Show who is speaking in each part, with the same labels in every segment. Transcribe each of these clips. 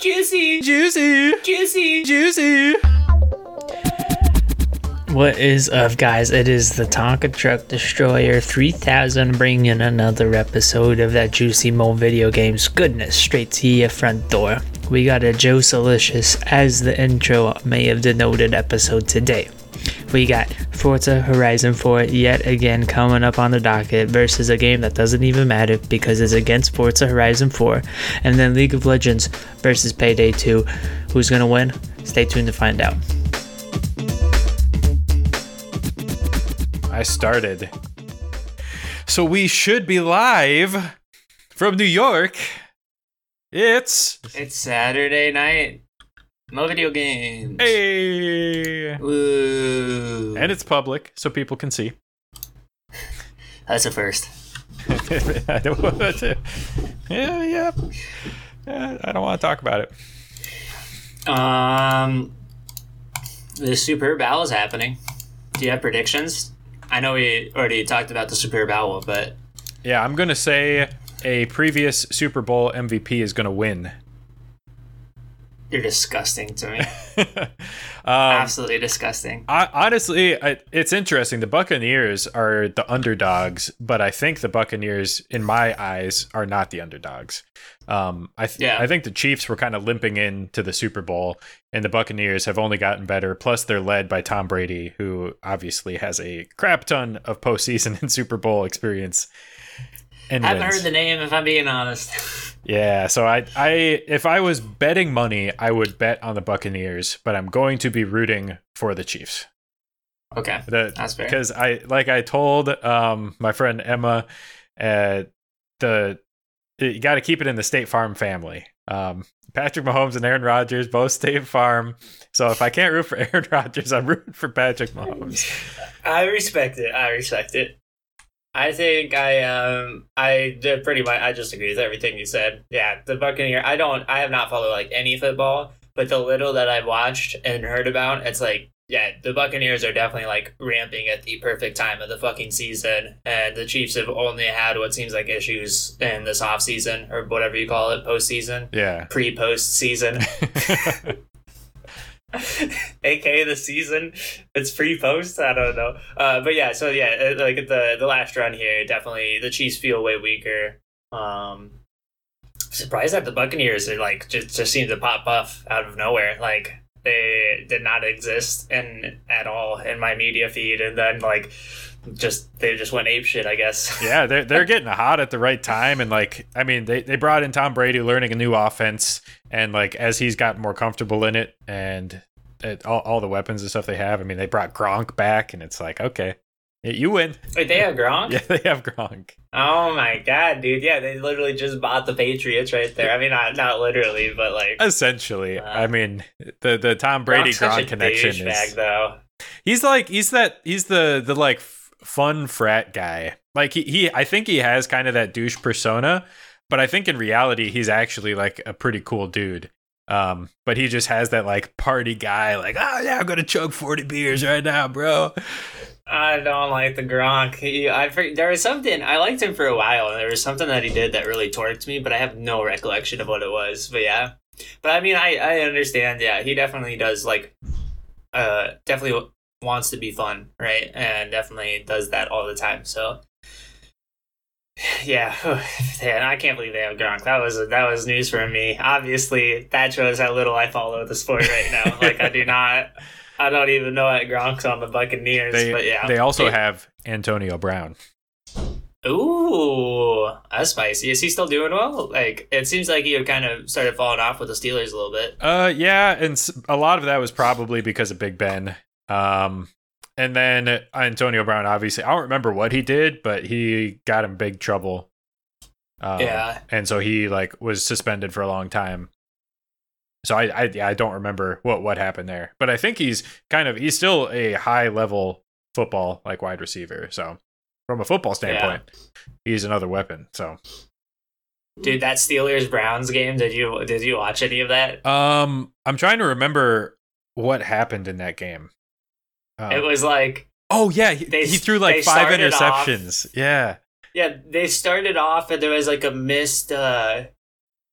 Speaker 1: Juicy,
Speaker 2: Juicy,
Speaker 1: juicy.
Speaker 2: juicy.
Speaker 3: What is up, guys? It is the Tonka Truck Destroyer 3000 bringing another episode of that Juicy Mo video games goodness straight to your front door. We got a Joe Salicious as the intro may have denoted episode today. We got Forza Horizon 4 yet again coming up on the docket versus a game that doesn't even matter because it's against Forza Horizon 4, and then League of Legends versus Payday 2. Who's gonna win? Stay tuned to find out.
Speaker 2: I started. So we should be live from New York. It's
Speaker 1: It's Saturday night. No video games.
Speaker 2: hey,
Speaker 1: Woo.
Speaker 2: and it's public, so people can see.
Speaker 1: That's a first.
Speaker 2: I don't want to. Yeah, yeah. Yeah, I don't want to talk about it.
Speaker 1: Um, the Superb Owl is happening. Do you have predictions? I know we already talked about the Superb Owl, but
Speaker 2: Yeah, I'm gonna say a previous Super Bowl MVP is gonna win.
Speaker 1: You're disgusting to me.
Speaker 2: um,
Speaker 1: Absolutely disgusting.
Speaker 2: I, honestly, I, it's interesting. The Buccaneers are the underdogs, but I think the Buccaneers, in my eyes, are not the underdogs. Um, I th-
Speaker 1: Yeah.
Speaker 2: I think the Chiefs were kind of limping into the Super Bowl, and the Buccaneers have only gotten better. Plus, they're led by Tom Brady, who obviously has a crap ton of postseason and Super Bowl experience. And
Speaker 1: I haven't
Speaker 2: wins.
Speaker 1: heard the name, if I'm being honest.
Speaker 2: Yeah, so I, I, if I was betting money, I would bet on the Buccaneers, but I'm going to be rooting for the Chiefs.
Speaker 1: okay,
Speaker 2: The,
Speaker 1: that's fair.
Speaker 2: because I like I told um my friend Emma uh the you got to keep it in the State Farm family. Um Patrick Mahomes and Aaron Rodgers both State Farm. So if I can't root for Aaron Rodgers, I'm rooting for Patrick Mahomes.
Speaker 1: I respect it. I respect it. I think I um I did pretty much I just agree with everything you said. Yeah, the Buccaneer. I don't. I have not followed like any football, but the little that I've watched and heard about, it's like yeah, the Buccaneers are definitely like ramping at the perfect time of the fucking season, and the Chiefs have only had what seems like issues in this off season or whatever you call it, postseason,
Speaker 2: Yeah.
Speaker 1: pre post season. aka the season. It's pre-post i don't know. Uh but yeah so yeah uh, like the the last run here definitely the chiefs feel way weaker. Um surprised that the buccaneers are like just just seem to pop off out of nowhere. Like they did not exist in at all in my media feed. And then like just they just went ape shit i guess.
Speaker 2: Yeah, they're they're getting hot at the right time, and like I mean, they they brought in Tom Brady, learning a new offense, and like as he's gotten more comfortable in it, and it, all all the weapons and stuff they have. I mean, they brought Gronk back, and it's like okay, you win.
Speaker 1: wait they have gronk
Speaker 2: Yeah, they have Gronk.
Speaker 1: oh my god dude yeah they literally just bought the patriots right there i mean not not literally but like
Speaker 2: Essentially,
Speaker 1: Uh,
Speaker 2: I mean, the the Tom Brady Gronk connection is
Speaker 1: though.
Speaker 2: he's like he's that he's the the like f- fun frat guy. Like he, he I think he has kind of that douche persona, but I think in reality he's actually like a pretty cool dude. Um, but he just has that like party guy, like, oh yeah, I'm gonna chug 40 beers right now, bro.
Speaker 1: I don't like the Gronk. He, I there was something I liked him for a while, and there was something that he did that really torqued me, but I have no recollection of what it was. But yeah, but I mean, I I understand. Yeah, he definitely does like, uh, definitely wants to be fun, right? And definitely does that all the time. So. Yeah, and I can't believe they have Gronk. That was that was news for me. Obviously, that shows how little I follow the sport right now. like I do not, I don't even know that Gronk's on the Buccaneers.
Speaker 2: They
Speaker 1: but yeah,
Speaker 2: they also
Speaker 1: It-
Speaker 2: have Antonio Brown.
Speaker 1: Ooh, that's spicy. Is he still doing well? Like, it seems like he had kind of started falling off with the Steelers a little bit.
Speaker 2: Uh, yeah, and a lot of that was probably because of Big Ben. Um, and then Antonio Brown, obviously, I don't remember what he did, but he got in big trouble. Um,
Speaker 1: Yeah.
Speaker 2: and so he like was suspended for a long time. So I, I, yeah, I don't remember what what happened there, but I think he's kind of he's still a high level football like wide receiver. So from a football standpoint, he's another weapon. So
Speaker 1: Dude, that Steelers Browns game. Did you did you watch any of that?
Speaker 2: um, I'm trying to remember what happened in that game. Um,
Speaker 1: It was like,
Speaker 2: Oh yeah, he,
Speaker 1: They-
Speaker 2: he threw like five
Speaker 1: started off-
Speaker 2: interceptions. Yeah,
Speaker 1: yeah, they started off and there was like a missed. uh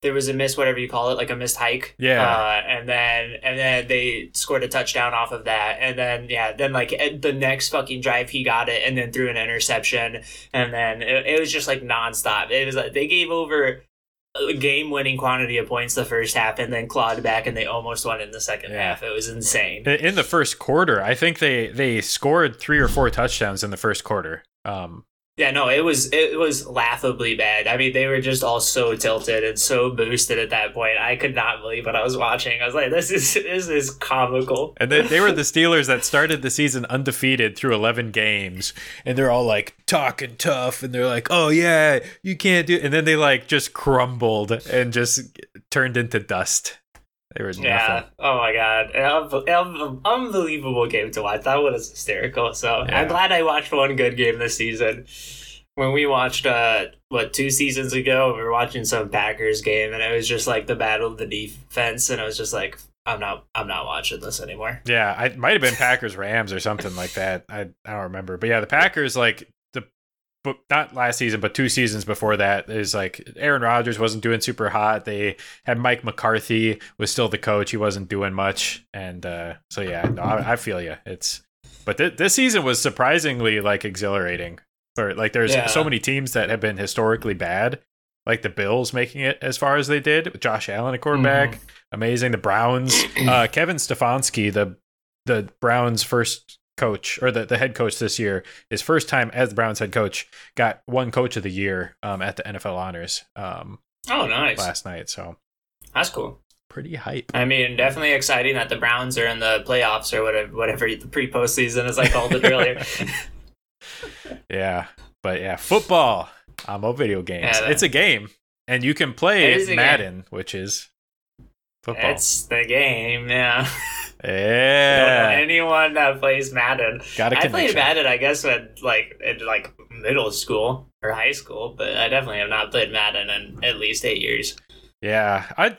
Speaker 1: there was a miss, whatever you call it, like a missed hike.
Speaker 2: Yeah.
Speaker 1: Uh, and then and then they scored a touchdown off of that, and then yeah, then like the next fucking drive he got it, and then threw an interception, and then it, it was just like nonstop. It was like they gave over game winning quantity of points the first half, and then clawed back, and they almost won in the second
Speaker 2: Yeah.
Speaker 1: half. It was insane.
Speaker 2: In the first quarter, I think they they scored three or four touchdowns in the first quarter. Um,
Speaker 1: Yeah, no, it was it was laughably bad. I mean, they were just all so tilted and so boosted at that point. I could not believe what I was watching. I was like, this is this is comical.
Speaker 2: and they, they were the Steelers that started the season undefeated through 11 games, and they're all like talking tough, and they're like, "Oh yeah, you can't do," and then they like just crumbled and just turned into dust. They were
Speaker 1: Yeah.
Speaker 2: nothing.
Speaker 1: Oh my god. Un- un- unbelievable game to watch. That was hysterical. So
Speaker 2: Yeah.
Speaker 1: I'm glad I watched one good game this season. When we watched uh what two seasons ago, we were watching some Packers game, and it was just like the battle of the defense, and I was just like, I'm not I'm not watching this anymore.
Speaker 2: Yeah, I it might have been Packers Rams or something like that. I I don't remember, but yeah, the Packers like the but not last season, but two seasons before that is like Aaron Rodgers wasn't doing super hot. They had Mike McCarthy was still the coach. He wasn't doing much, and uh, so yeah, no, I, I feel you. It's but th- this season was surprisingly like exhilarating. For like, there's
Speaker 1: Yeah.
Speaker 2: so many teams that have been historically bad, like the Bills making it as far as they did with Josh Allen, a quarterback amazing. The Browns, uh, Kevin Stefanski, the the Browns' first coach or the, the head coach this year, his first time as the Browns head coach, got won coach of the year um, at the NFL honors um,
Speaker 1: Oh nice.
Speaker 2: last night. So
Speaker 1: That's cool.
Speaker 2: pretty hype.
Speaker 1: I mean, definitely exciting that the Browns are in the playoffs or whatever, whatever the pre postseason as I called it earlier.
Speaker 2: Yeah, but yeah, football I'm mobile video games.
Speaker 1: Yeah,
Speaker 2: it's a game, and you can play
Speaker 1: a game.
Speaker 2: Madden, which is football.
Speaker 1: it's the game, yeah. Don't know
Speaker 2: yeah,
Speaker 1: anyone that plays Madden.
Speaker 2: got a
Speaker 1: I played. Madden, I guess, when like in like middle school or high school, but I definitely have not played Madden in at least eight years.
Speaker 2: Yeah, I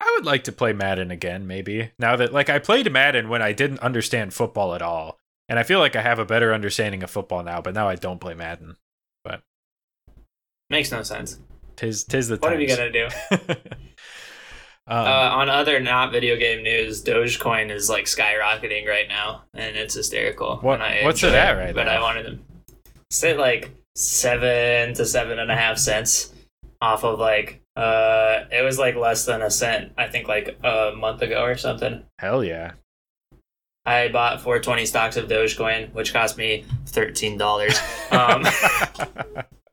Speaker 2: I would like to play Madden again maybe. Now that like I played Madden when I didn't understand football at all. And I feel like I have a better understanding of football now, but now I don't play Madden.
Speaker 1: But makes no sense.
Speaker 2: Tis tis the
Speaker 1: What are
Speaker 2: you
Speaker 1: gonna do?
Speaker 2: um,
Speaker 1: uh, on other not video game news, Dogecoin is like skyrocketing right now, and it's hysterical.
Speaker 2: What-
Speaker 1: I
Speaker 2: what's it at right now?
Speaker 1: But I wanted to sit like seven to seven and a half cents off of like uh, it was like less than a cent. I think like a month ago or something.
Speaker 2: hell yeah.
Speaker 1: I bought 420 stocks of Dogecoin, which cost me thirteen dollars. Um,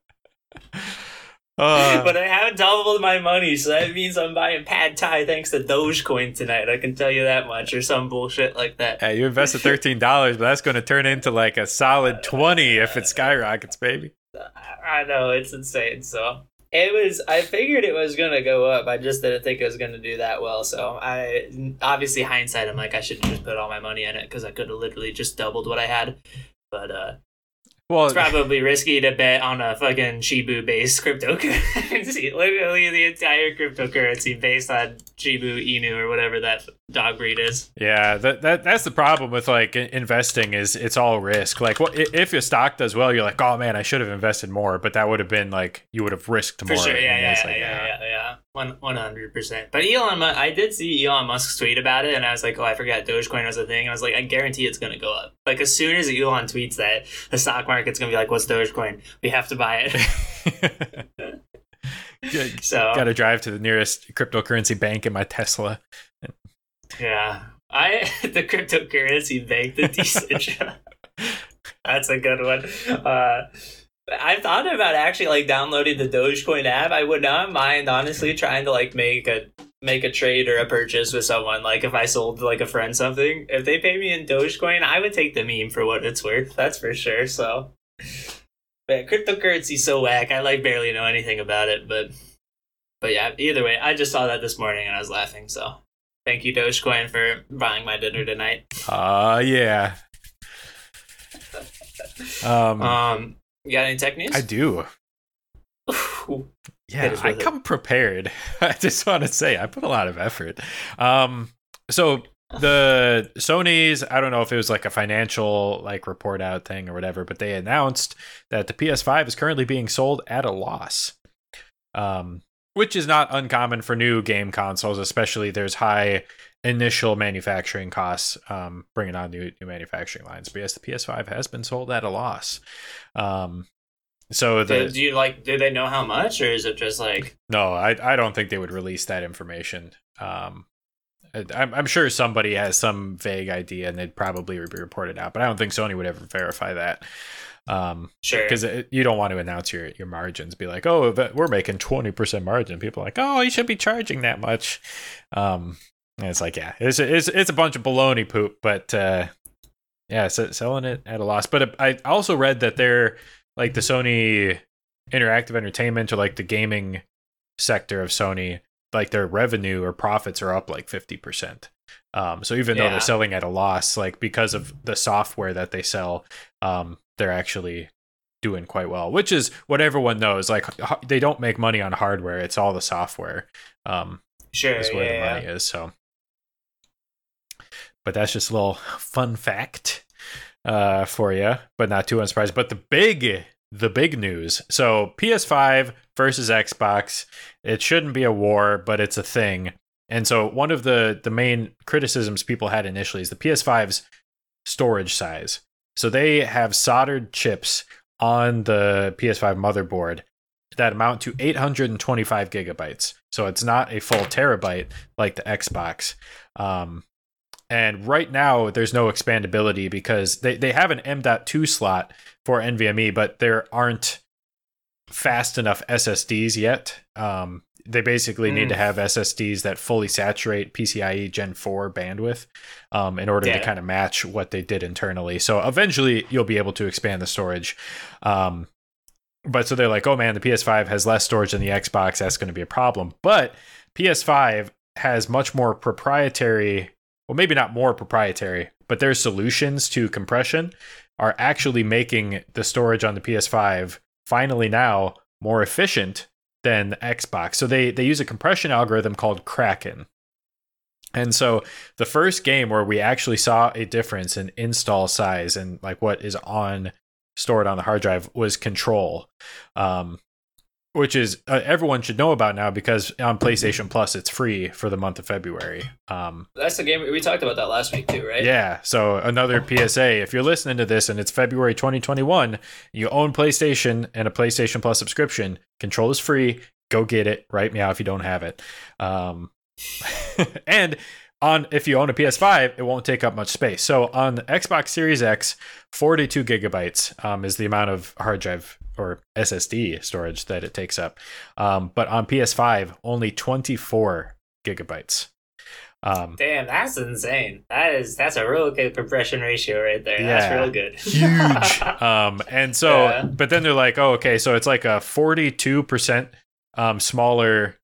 Speaker 2: Uh,
Speaker 1: but I haven't doubled my money, so that means I'm buying pad thai thanks to Dogecoin tonight. I can tell you that much, or some bullshit like that.
Speaker 2: hey, you invested thirteen dollars, but that's going to turn into like a solid twenty if it skyrockets, baby.
Speaker 1: I know it's insane. So it was. I figured it was gonna go up. I just didn't think it was gonna do that well. So I obviously hindsight, I'm like I should have just put all my money in it because I could have literally just doubled what I had. But uh,
Speaker 2: Well,
Speaker 1: it's probably risky to bet on a fucking Shiba based cryptocurrency. Literally the entire cryptocurrency based on Shiba Inu or whatever that dog breed is.
Speaker 2: Yeah, that, that that's the problem with like investing is it's all risk. Like, what if your stock does well, you're like, oh man, I should have invested more, but that would have been like you would have risked
Speaker 1: For
Speaker 2: more.
Speaker 1: sure, yeah,
Speaker 2: And
Speaker 1: yeah,
Speaker 2: it's
Speaker 1: yeah,
Speaker 2: like,
Speaker 1: yeah, yeah, yeah, one one hundred percent. But Elon, I did see Elon Musk's tweet about it, and I was like, oh, I forgot Dogecoin was a thing. I was like, I guarantee it's gonna go up. Like as soon as Elon tweets that, the stock market's gonna be like, what's Dogecoin? We have to buy it. so
Speaker 2: Got to drive to the nearest cryptocurrency bank in my Tesla.
Speaker 1: yeah, I the cryptocurrency bank, the decent. That's a good one. Uh, I've thought about actually like downloading the Dogecoin app. I would not mind honestly trying to like make a make a trade or a purchase with someone. Like if I sold like a friend something, if they pay me in Dogecoin, I would take the meme for what it's worth. That's for sure. So, but cryptocurrency's so whack. I like barely know anything about it, but but yeah. Either way, I just saw that this morning and I was laughing. So. Thank you, Dogecoin, for buying my dinner tonight.
Speaker 2: Ah, yeah. Um,
Speaker 1: Um, you got any tech news?
Speaker 2: I do.
Speaker 1: Ooh.
Speaker 2: Yeah, I
Speaker 1: it.
Speaker 2: come prepared. I just want to say I put a lot of effort. Um, so the Sony's, I don't know if it was like a financial like report out thing or whatever, but they announced that the PS5 is currently being sold at a loss. Um, which is not uncommon for new game consoles, especially there's high initial manufacturing costs um, bringing on new new manufacturing lines. But yes, the PS5 has been sold at a loss. Um, so the
Speaker 1: Do, you like? Do they know how much, or is it just like?
Speaker 2: no, I I don't think they would release that information. Um, I'm I'm sure somebody has some vague idea and they'd probably be reported out, but I don't think Sony would ever verify that. Um,
Speaker 1: Sure.
Speaker 2: because you don't want to announce your your margins. Be like, oh, we're making twenty percent margin. People are like, oh, you should be charging that much. Um, and it's like, yeah, it's it's it's a bunch of baloney poop. But uh, yeah, so, selling it at a loss. But I also read that they're like the Sony Interactive Entertainment or like the gaming sector of Sony, like their revenue or profits are up like fifty percent. Um, so even though
Speaker 1: Yeah.
Speaker 2: they're selling at a loss, like because of the software that they sell, um, they're actually doing quite well. Which is what everyone knows. Like they don't make money on hardware; it's all the software. Um,
Speaker 1: sure.
Speaker 2: is where
Speaker 1: Yeah.
Speaker 2: the
Speaker 1: yeah.
Speaker 2: money is. So, but that's just a little fun fact uh, for you, but not too unsurprising. But the big, the big news. So PS5 versus Xbox. It shouldn't be a war, but it's a thing. And so one of the the main criticisms people had initially is the PS5's storage size. So they have soldered chips on the PS5 motherboard that amount to 825 gigabytes. So it's not a full terabyte like the Xbox. Um, and right now, there's no expandability because they, they have an M.2 slot for NVMe, but there aren't fast enough SSDs yet. Um, they basically need
Speaker 1: Mm.
Speaker 2: to have SSDs that fully saturate PCIe Gen 4 bandwidth um, in order to kind of match what they did internally. So eventually, you'll be able to expand the storage. Um, but so they're like, oh man, the PS5 has less storage than the Xbox. That's going to be a problem. But PS5 has much more proprietary, well, maybe not more proprietary, but their solutions to compression are actually making the storage on the PS5 finally now more efficient than the Xbox. So they they use a compression algorithm called Kraken. And so the first game where we actually saw a difference in install size and like what is on stored on the hard drive was Control, um, which is uh, everyone should know about now because on PlayStation Plus it's free for the month of February. Um,
Speaker 1: That's the game we talked about that last week too, right?
Speaker 2: yeah. So another PSA: if you're listening to this and it's February 2021, you own PlayStation and a PlayStation Plus subscription, Control is free. Go get it. Write me out if you don't have it. Um, and on if you own a PS5, it won't take up much space. So on the Xbox Series X, 42 gigabytes um, is the amount of hard drive or SSD storage that it takes up. Um, but on PS5, only 24 gigabytes. Um,
Speaker 1: Damn, that's insane. That is that's a real good compression ratio right there. That's real good.
Speaker 2: huge. um, and so,
Speaker 1: Yeah.
Speaker 2: but then they're like, oh, okay, so it's like a forty-two percent um smaller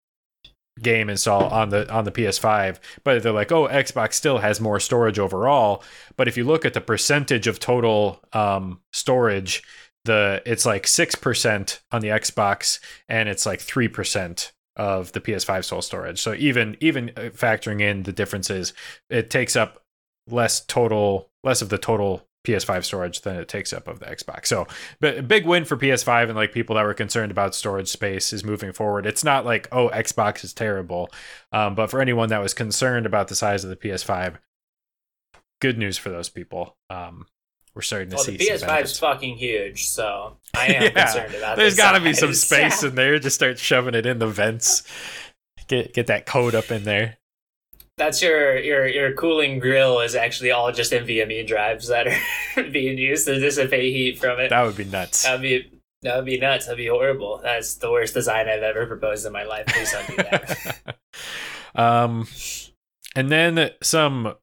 Speaker 2: game install on the on the PS5. But they're like, oh, Xbox still has more storage overall. But if you look at the percentage of total um storage, the it's like six percent on the Xbox, and it's like three percent of the PS5 total storage. So even even uh, factoring in the differences, it takes up less total less of the total PS5 storage than it takes up of the Xbox. So, but a big win for PS5 and like people that were concerned about storage space is moving forward. It's not like oh Xbox is terrible, um, but for anyone that was concerned about the size of the PS5, good news for those people. Um, we're starting to
Speaker 1: Well,
Speaker 2: see
Speaker 1: the PS5 is fucking huge, so I am
Speaker 2: Yeah,
Speaker 1: concerned about.
Speaker 2: There's got to be some space
Speaker 1: Yeah.
Speaker 2: in there. Just start shoving it in the vents. Get get that code up in there.
Speaker 1: That's your your your cooling grill is actually all just NVMe drives that are being used to dissipate heat from it.
Speaker 2: That would be nuts.
Speaker 1: That'd be that would be nuts. That'd be horrible. That's the worst design I've ever proposed in my life. Please don't do that.
Speaker 2: um, and then some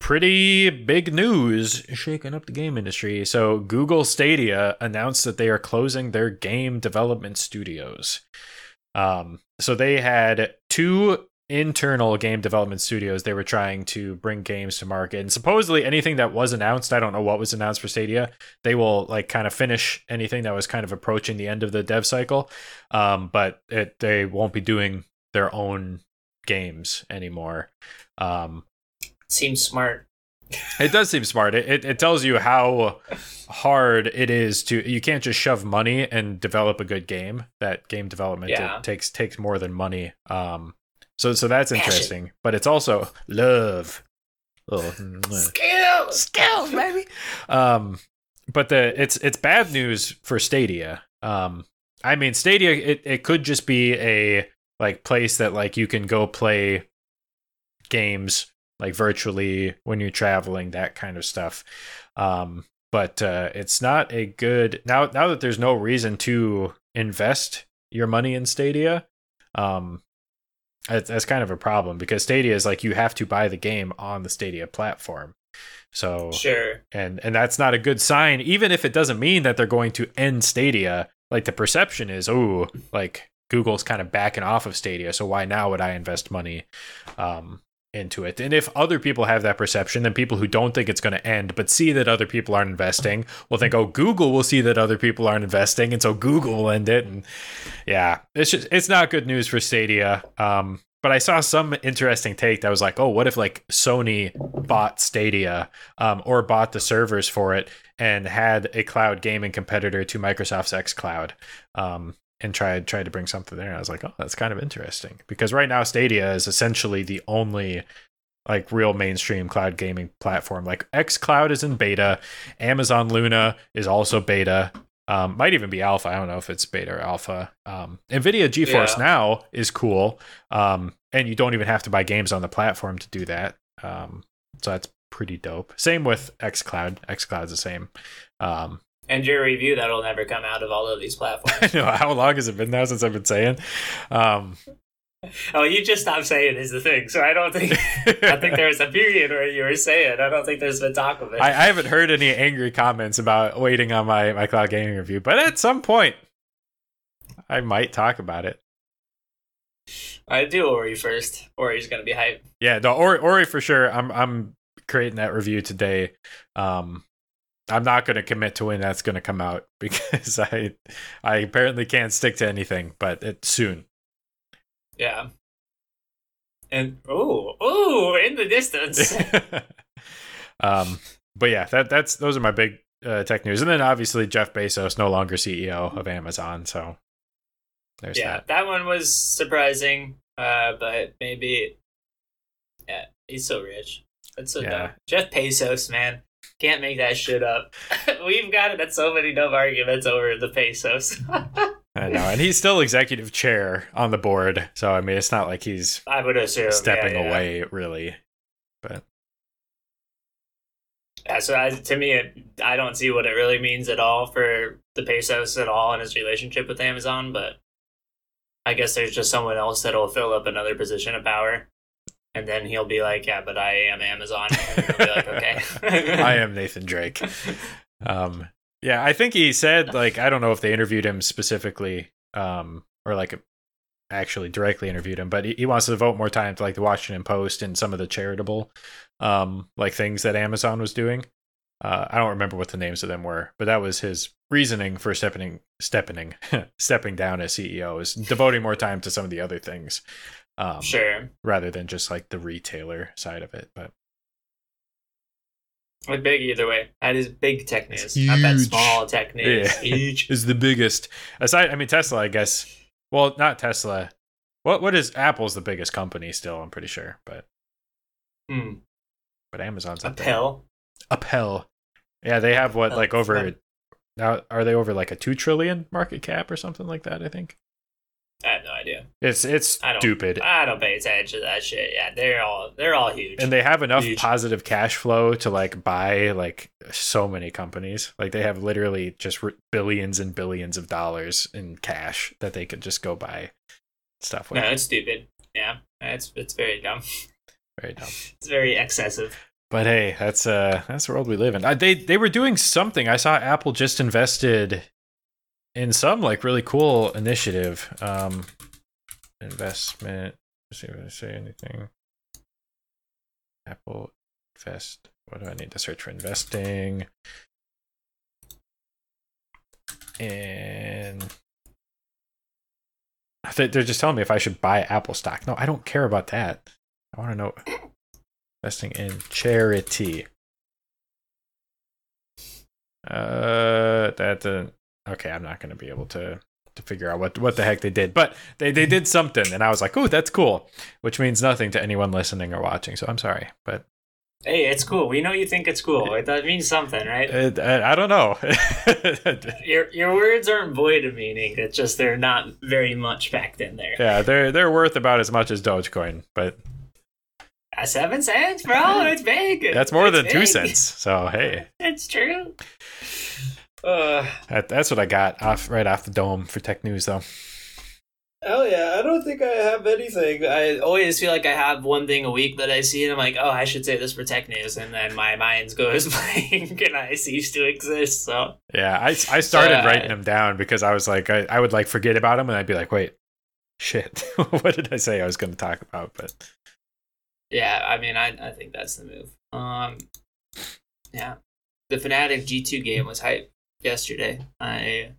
Speaker 2: pretty big news shaking up the game industry. So Google Stadia announced that they are closing their game development studios. Um, so they had two internal game development studios they were trying to bring games to market and supposedly anything that was announced i don't know what was announced for stadia they will like kind of finish anything that was kind of approaching the end of the dev cycle um, but it, they won't be doing their own games anymore um,
Speaker 1: Seems smart.
Speaker 2: It does seem smart. It, it, it tells you how hard it is to. You can't just shove money and develop a good game. That game development
Speaker 1: Yeah.
Speaker 2: it takes takes more than money. Um, so so that's
Speaker 1: Passion.
Speaker 2: interesting. But it's also love. Oh.
Speaker 1: Skills.
Speaker 2: skills, baby. Um, but the it's it's bad news for Stadia. Um, I mean Stadia, it, it could just be a like place that like you can go play games like virtually when you're traveling, that kind of stuff. Um, but uh, it's not a good now. Now that there's no reason to invest your money in Stadia, um, that's, that's kind of a problem because Stadia is like you have to buy the game on the Stadia platform. So
Speaker 1: Sure.
Speaker 2: and and that's not a good sign even if it doesn't mean that they're going to end stadia like the perception is oh like google's kind of backing off of stadia so why now would i invest money um into it. And if other people have that perception then people who don't think it's going to end but see that other people aren't investing will think oh google will see that other people aren't investing and so google will end it. And yeah it's just it's not good news for stadia. Um but I saw some interesting take that was like, oh, what if like Sony bought Stadia um, or bought the servers for it and had a cloud gaming competitor to Microsoft's xCloud um, and tried tried to bring something there. And I was like, oh, that's kind of interesting because right now Stadia is essentially the only like real mainstream cloud gaming platform. Like xCloud is in beta, Amazon Luna is also beta. Um, might even be alpha. I don't know if it's beta or alpha. Um, NVIDIA GeForce
Speaker 1: Yeah.
Speaker 2: Now is cool, um, and you don't even have to buy games on the platform to do that. Um, so that's pretty dope. Same with xCloud. xCloud's the same. Um,
Speaker 1: And your review that'll never come out of all of these platforms.
Speaker 2: I know how long has it been now since I've been saying. Um,
Speaker 1: oh, you just stopped saying is the thing. So I don't think I think there was a period where you were saying. I don't think there's been talk of it.
Speaker 2: I, I haven't heard any angry comments about waiting on my, my cloud gaming review, but at some point, I might talk about it.
Speaker 1: I do Ori first. Ori's gonna be hype.
Speaker 2: Yeah, no, Ori, Ori for sure. I'm I'm creating that review today. Um, I'm not going to commit to when that's going to come out because I I apparently can't stick to anything, but it's soon.
Speaker 1: Yeah. And oh, oh, in the distance.
Speaker 2: um, but yeah, that that's those are my big uh, tech news, and then obviously Jeff Bezos no longer CEO of Amazon, so there's
Speaker 1: yeah,
Speaker 2: that.
Speaker 1: that one was surprising. Uh, but maybe, yeah, he's so rich. That's so
Speaker 2: Yeah.
Speaker 1: dumb. Jeff Bezos, man, can't make that shit up. We've got it at so many dumb arguments over the Bezos.
Speaker 2: I know, and he's still executive chair on the board, so I mean, it's not like he's
Speaker 1: I would assume
Speaker 2: stepping
Speaker 1: yeah, yeah.
Speaker 2: away really. But
Speaker 1: Yeah, so I, to me, it, I don't see what it really means at all for the Bezos at all in his relationship with Amazon. But I guess there's just someone else that'll fill up another position of power, and then he'll be like, "Yeah, but I am Amazon." And he'll be like, "Okay,
Speaker 2: I am Nathan Drake. Um, yeah, I think he said like I don't know if they interviewed him specifically, um, or like actually directly interviewed him, but he, he wants to devote more time to like the Washington Post and some of the charitable, um, like things that Amazon was doing. Uh, I don't remember what the names of them were, but that was his reasoning for stepping, stepping, stepping down as CEO is devoting more time to some of the other things, um,
Speaker 1: Sure.
Speaker 2: rather than just like the retailer side of it. But
Speaker 1: Like big either way. That is big tech
Speaker 2: It's
Speaker 1: news. Not that
Speaker 2: huge.
Speaker 1: small tech news.
Speaker 2: Yeah.
Speaker 1: Huge.
Speaker 2: is the biggest aside. I mean, Tesla, I guess. Well, not Tesla. What what is Apple's the biggest company still? I'm pretty sure, but
Speaker 1: Hmm.
Speaker 2: but Amazon's
Speaker 1: A
Speaker 2: up there. Apple. Yeah, they have what like over now. Are they over like a two trillion market cap or something like that? I think
Speaker 1: I have no idea.
Speaker 2: It's it's
Speaker 1: I
Speaker 2: stupid.
Speaker 1: I don't pay attention to that shit. Yeah, they're all they're all huge.
Speaker 2: and they have enough
Speaker 1: Huge.
Speaker 2: positive cash flow to like buy like so many companies. Like they have literally just r- billions and billions of dollars in cash that they could just go buy stuff with.
Speaker 1: no, it's stupid. Yeah, it's it's very dumb.
Speaker 2: Very dumb.
Speaker 1: It's very excessive.
Speaker 2: But hey, that's uh that's the world we live in. Uh, they they were doing something. I saw Apple just invested in some like really cool initiative. Um investment. Let's see if I say anything. Apple invest. What do I need to search for investing? And they're just telling me if I should buy Apple stock. No, I don't care about that. I want to know investing in charity. Uh, that uh, okay. I'm not gonna be able to to figure out what what the heck they did, but they they did something, and I was like, oh, that's cool, which means nothing to anyone listening or watching. So I'm sorry, but
Speaker 1: Hey, it's cool. We know you think it's cool. It, that means something, right?
Speaker 2: it, I, I don't know.
Speaker 1: Your your words aren't void of meaning. It's just they're not very much packed in there.
Speaker 2: yeah, they're they're worth about as much as Dogecoin, but
Speaker 1: Uh, seven cents, bro. It's big.
Speaker 2: that's more
Speaker 1: It's
Speaker 2: than two cents. So hey,
Speaker 1: It's true. Uh,
Speaker 2: that, that's what I got off right off the dome for tech news, though.
Speaker 1: hell yeah! I don't think I have anything. I always feel like I have one thing a week that I see, and I'm like, oh, I should say this for tech news, and then my mind goes blank, and I cease to exist. So
Speaker 2: Yeah, I, I started
Speaker 1: uh,
Speaker 2: writing them down because I was like, I, I would like forget about them and I'd be like, wait, shit, what did I say I was going to talk about? But
Speaker 1: yeah, I mean, I I think that's the move. Um, yeah, the Fnatic G2 game was hype yesterday. I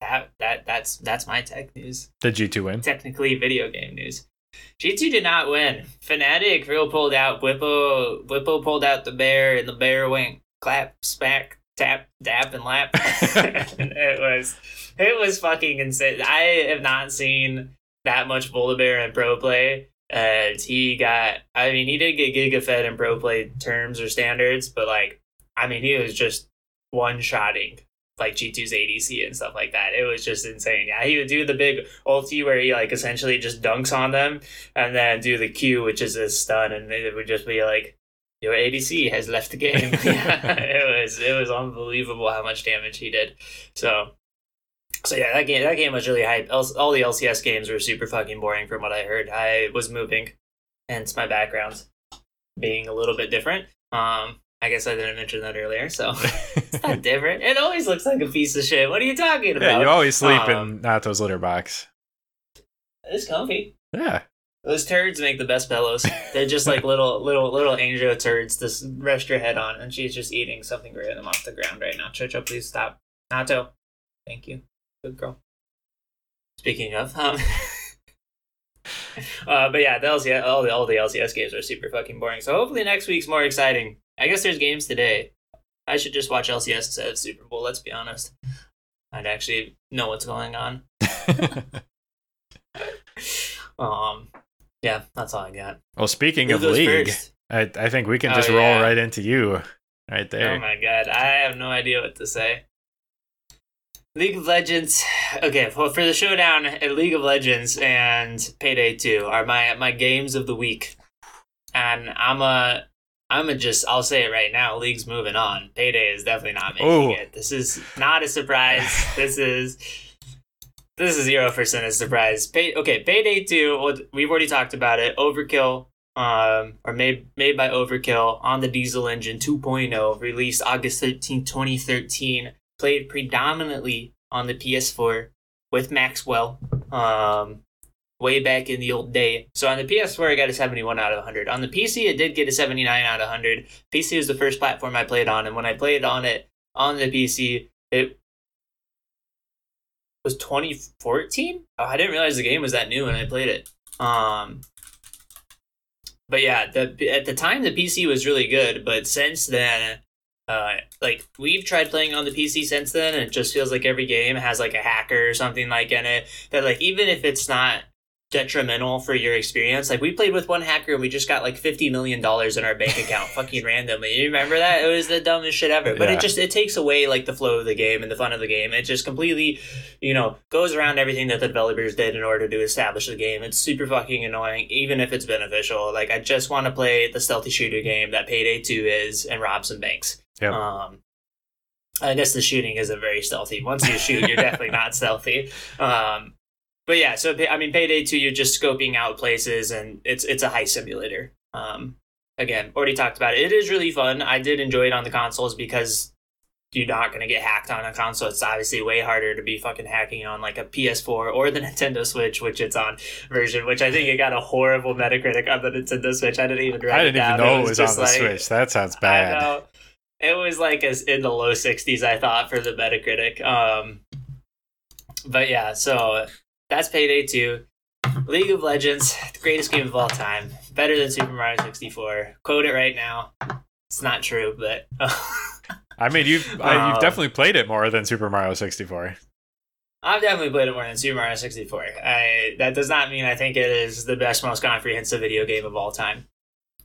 Speaker 1: that that that's that's my tech news.
Speaker 2: did G2 win?
Speaker 1: technically video game news. G2 did not win. Fnatic real pulled out. Bwipo Bwipo pulled out the bear, and the bear went clap, smack, tap, dap, and lap. And it was it was fucking insane. I have not seen that much Volibear in pro play. And he got, I mean, he did get Giga Fed in pro play terms or standards, but like, I mean, he was just one shotting like G2's ADC and stuff like that. It was just insane. Yeah, he would do the big ulti where he like essentially just dunks on them and then do the Q, which is a stun, and it would just be like, your ADC has left the game. yeah, it was it was unbelievable how much damage he did. So so yeah, that game that game was really hype. All the LCS games were super fucking boring from what I heard. I was moving, hence my background being a little bit different. Um, I guess I didn't mention that earlier, so it's not different. It always looks like a piece of shit. What are you talking about?
Speaker 2: yeah, you always sleep
Speaker 1: Um,
Speaker 2: in Nato's litter box.
Speaker 1: It's comfy.
Speaker 2: Yeah.
Speaker 1: Those turds make the best pillows. They're just like little, little, little angel turds to rest your head on, and she's just eating something random off the ground right now. Chocho, please stop. Nato, thank you. Good girl. Speaking of, um, uh, but yeah, the LCS, all the all the LCS games are super fucking boring. So hopefully next week's more exciting. I guess there's games today. I should just watch LCS instead of Super Bowl. Let's be honest. I'd actually know what's going on. Um, yeah, that's all I got.
Speaker 2: well, speaking
Speaker 1: Who
Speaker 2: of league,
Speaker 1: first?
Speaker 2: I, I think we can
Speaker 1: Oh,
Speaker 2: just roll right into you right there.
Speaker 1: Oh my god, I have no idea what to say. League of Legends. Okay, well, for the showdown at League of Legends and Payday Two are my my games of the week, and I'm a I'm a just I'll say it right now. League's moving on. Payday is definitely not making
Speaker 2: Oh.
Speaker 1: it. This is not a surprise. this is this is zero percent a surprise. Pay, okay, Payday Two. We've already talked about it. Overkill um, or made made by Overkill on the Diesel Engine 2.0, released August 13, 2013, played predominantly on the PS4 with Maxwell, um, way back in the old day. So on the PS4, I got a 71 out of 100. On the PC, it did get a 79 out of 100. PC was the first platform I played on, and when I played on it on the PC, it was 2014. Oh, I didn't realize the game was that new when I played it. Um, but yeah, the at the time the PC was really good, but since then, uh, like we've tried playing on the PC since then, and it just feels like every game has like a hacker or something like in it that like even if it's not detrimental for your experience, like we played with one hacker and we just got like fifty million dollars in our bank account, fucking randomly. You remember that? It was the dumbest shit ever. But
Speaker 2: Yeah.
Speaker 1: it just it takes away like the flow of the game and the fun of the game. It just completely you know, goes around everything that the developers did in order to establish the game. It's super fucking annoying, even if it's beneficial. Like, I just want to play the stealthy shooter game that Payday 2 is and rob some banks.
Speaker 2: Yep.
Speaker 1: Um, I guess the shooting isn't very stealthy. Once you shoot, you're definitely not stealthy. Um, but yeah, so I mean, Payday 2, you're just scoping out places, and it's it's a heist simulator. Um, again, already talked about it. It is really fun. I did enjoy it on the consoles because you're not going to get hacked on a console. It's obviously way harder to be fucking hacking on like a PS4 or the Nintendo Switch, which it's on version, which I think it got a horrible Metacritic on the Nintendo Switch. I didn't even write
Speaker 2: I didn't even know it was, on the
Speaker 1: like-
Speaker 2: Switch. That sounds bad.
Speaker 1: It was like as in the low 60s, I thought, for the Metacritic. Um, but yeah, so that's Payday 2. League of Legends, the greatest game of all time. Better than Super Mario 64. Quote it right now. It's not true, but
Speaker 2: I mean, you've uh,
Speaker 1: Um,
Speaker 2: you've definitely played it more than Super Mario 64.
Speaker 1: I've definitely played it more than Super Mario 64. I, that does not mean I think it is the best, most comprehensive video game of all time.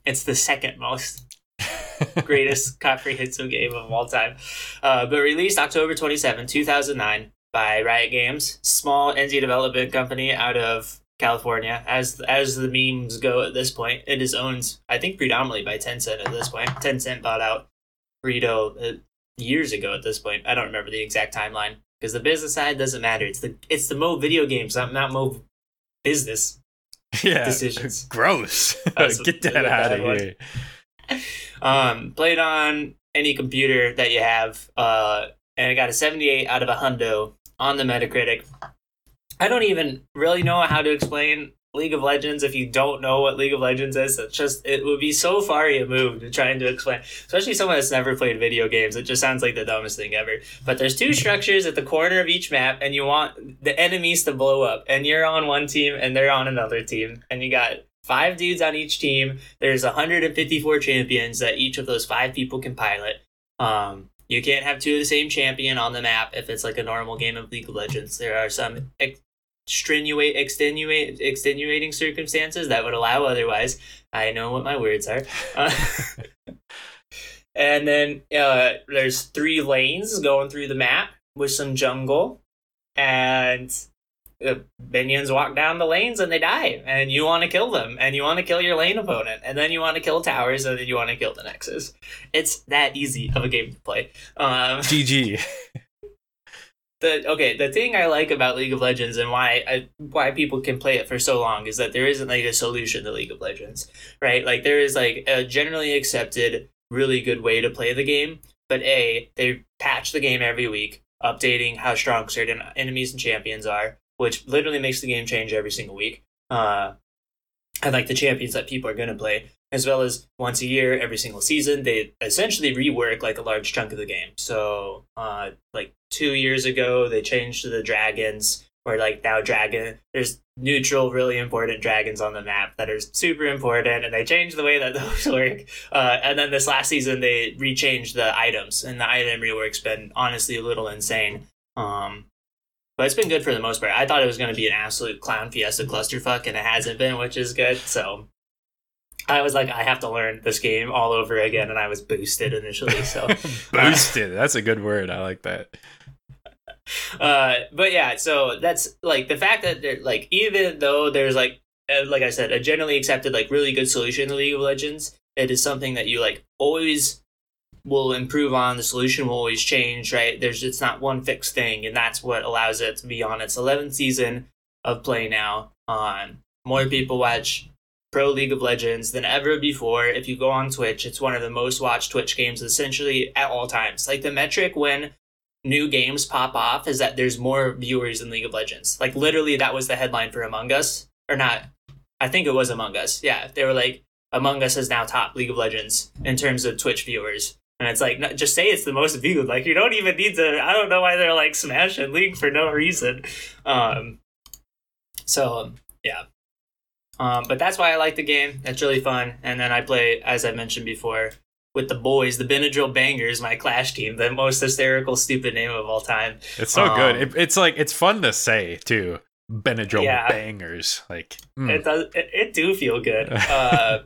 Speaker 1: It's the second most greatest comprehensive game of all time. Uh, but released October 27, 2009 by Riot Games, small indie development company out of California. As as the memes go at this point, it is owned, I think, predominantly by Tencent at this point. Tencent bought out Rito uh, years ago at this point. I don't remember the exact timeline because the business side doesn't matter. It's the it's the Mo video games, not not Mo business.
Speaker 2: yeah,
Speaker 1: decisions.
Speaker 2: gross. Get that out of here.
Speaker 1: Um, played on any computer that you have, uh, and I got a 78 out of a hundo on the Metacritic. I don't even really know how to explain League of Legends if you don't know what League of Legends is. It's just it would be so far removed trying to explain, especially someone that's never played video games. It just sounds like the dumbest thing ever. But there's two structures at the corner of each map, and you want the enemies to blow up, and you're on one team and they're on another team, and you got five dudes on each team. There's 154 champions that each of those five people can pilot. Um, you can't have two of the same champion on the map if it's like a normal game of League of Legends. There are some ex- extenuate, extenuate, extenuating circumstances that would allow otherwise. I know what my words are. Uh, and then uh, there's three lanes going through the map with some jungle, and minions walk down the lanes and they die, and you want to kill them, and you want to kill your lane opponent, and then you want to kill towers, and then you want to kill the nexus. It's that easy of a game to play. Um,
Speaker 2: GG.
Speaker 1: the okay the thing i like about league of legends and why I, why people can play it for so long is that there isn't like a solution to league of legends right like there is like a generally accepted really good way to play the game but a they patch the game every week updating how strong certain enemies and champions are which literally makes the game change every single week. Uh and like the champions that people are going to play as well as once a year every single season they essentially rework like a large chunk of the game. So uh like two years ago they changed to the dragons where like now dragon there's neutral really important dragons on the map that are super important and they changed the way that those work. Uh, and then this last season they rechanged the items and the item rework's been honestly a little insane. Um but it's been good for the most part. I thought it was going to be an absolute clown fiesta clusterfuck, and it hasn't been, which is good. So I was like, I have to learn this game all over again, and I was boosted initially. So
Speaker 2: Boosted. That's a good word. I like that.
Speaker 1: uh but yeah so that's like the fact that they're like even though there's like uh, like i said a generally accepted like really good solution to league of legends it is something that you like always will improve on the solution will always change right there's it's not one fixed thing and that's what allows it to be on its 11th season of play now on more people watch pro league of legends than ever before if you go on twitch it's one of the most watched twitch games essentially at all times like the metric when new games pop off is that there's more viewers in League of Legends. Like literally that was the headline for Among Us or not. I think it was Among Us. Yeah, they were like Among Us is now top League of Legends in terms of Twitch viewers. And it's like just say it's the most viewed. Like you don't even need to I don't know why they're like smashing League for no reason. Um so yeah. Um, but that's why I like the game. It's really fun. And then I play, as I mentioned before, with the boys, the Benadryl Bangers, my Clash team, the most hysterical, stupid name of all time.
Speaker 2: It's so
Speaker 1: Um,
Speaker 2: good. It, it's like it's fun to say too. Benadryl
Speaker 1: Yeah.
Speaker 2: bangers. Like mm.
Speaker 1: It does. It, it do feel good. Uh,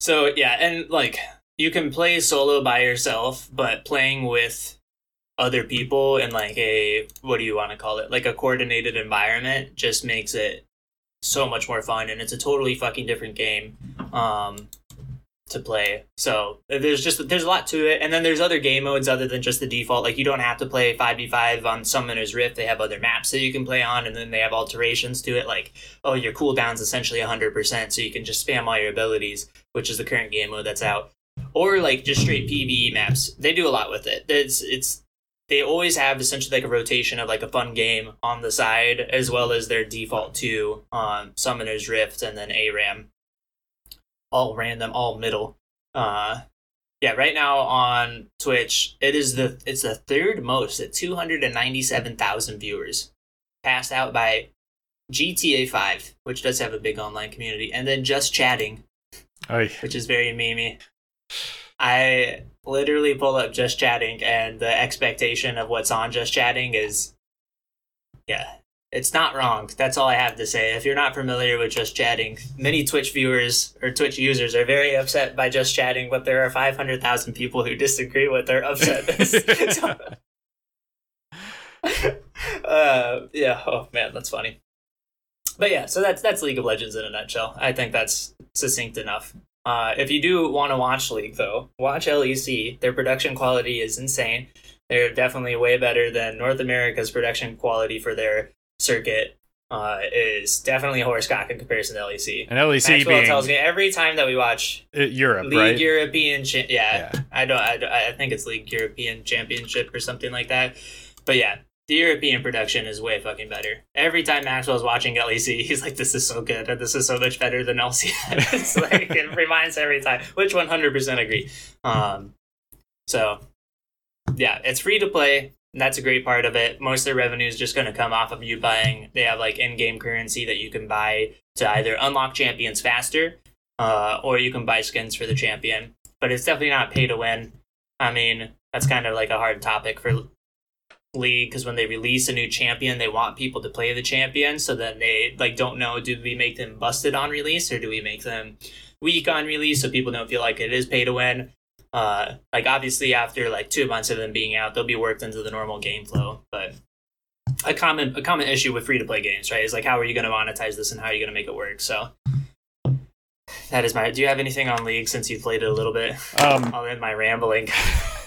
Speaker 1: so yeah, and like you can play solo by yourself, but playing with other people in like a what do you want to call it? Like a coordinated environment just makes it so much more fun, and it's a totally fucking different game. Um, to play. So there's just there's a lot to it, and then there's other game modes other than just the default. Like you don't have to play five v five on Summoner's Rift. They have other maps that you can play on, and then they have alterations to it. Like oh, your cooldown's essentially hundred percent, so you can just spam all your abilities, which is the current game mode that's out. Or like just straight PVE maps. They do a lot with it. It's it's they always have essentially like a rotation of like a fun game on the side as well as their default two on Summoner's Rift and then ARAM all random, all middle. Uh, yeah, right now on Twitch, it is the it's the third most at two hundred and ninety seven thousand viewers, passed out by GTA Five, which does have a big online community, and then just chatting,
Speaker 2: Oy.
Speaker 1: which is very memey. I literally pull up just chatting, and the expectation of what's on just chatting is, yeah, it's not wrong. That's all I have to say. If you're not familiar with just chatting, many Twitch viewers or Twitch users are very upset by just chatting, but there are 500,000 people who disagree with their upsetness. so, uh, yeah. Oh man, that's funny. But yeah, so that's that's League of Legends in a nutshell. I think that's succinct enough. Uh, if you do want to watch League, though, watch LEC. Their production quality is insane. They're definitely way better than North America's production quality for their circuit. Uh, is definitely a horse cock in comparison to LEC.
Speaker 2: And LEC
Speaker 1: Maxwell
Speaker 2: being
Speaker 1: tells me every time that we watch
Speaker 2: uh, Europe,
Speaker 1: League
Speaker 2: right?
Speaker 1: European, yeah,
Speaker 2: Yeah.
Speaker 1: I don't, I don't, I think it's League European Championship or something like that. But yeah, the European production is way fucking better. Every time Maxwell's watching LEC, he's like, "This is so good, and this is so much better than LCS." it's like it reminds every time, which one hundred percent agree. Um, so yeah, it's free to play. and That's a great part of it. Most of their revenue is just going to come off of you buying. They have like in-game currency that you can buy to either unlock champions faster, uh, or you can buy skins for the champion. But it's definitely not pay to win. I mean, that's kind of like a hard topic for league because when they release a new champion, they want people to play the champion. So then they like don't know: do we make them busted on release or do we make them weak on release so people don't feel like it is pay to win? Uh, like obviously after like two months of them being out, they'll be worked into the normal game flow. But a common a common issue with free to play games, right, is like how are you going to monetize this and how are you going to make it work? So. That is my. Do you have anything on League since you've played it a little bit?
Speaker 2: Um,
Speaker 1: I'll end my rambling.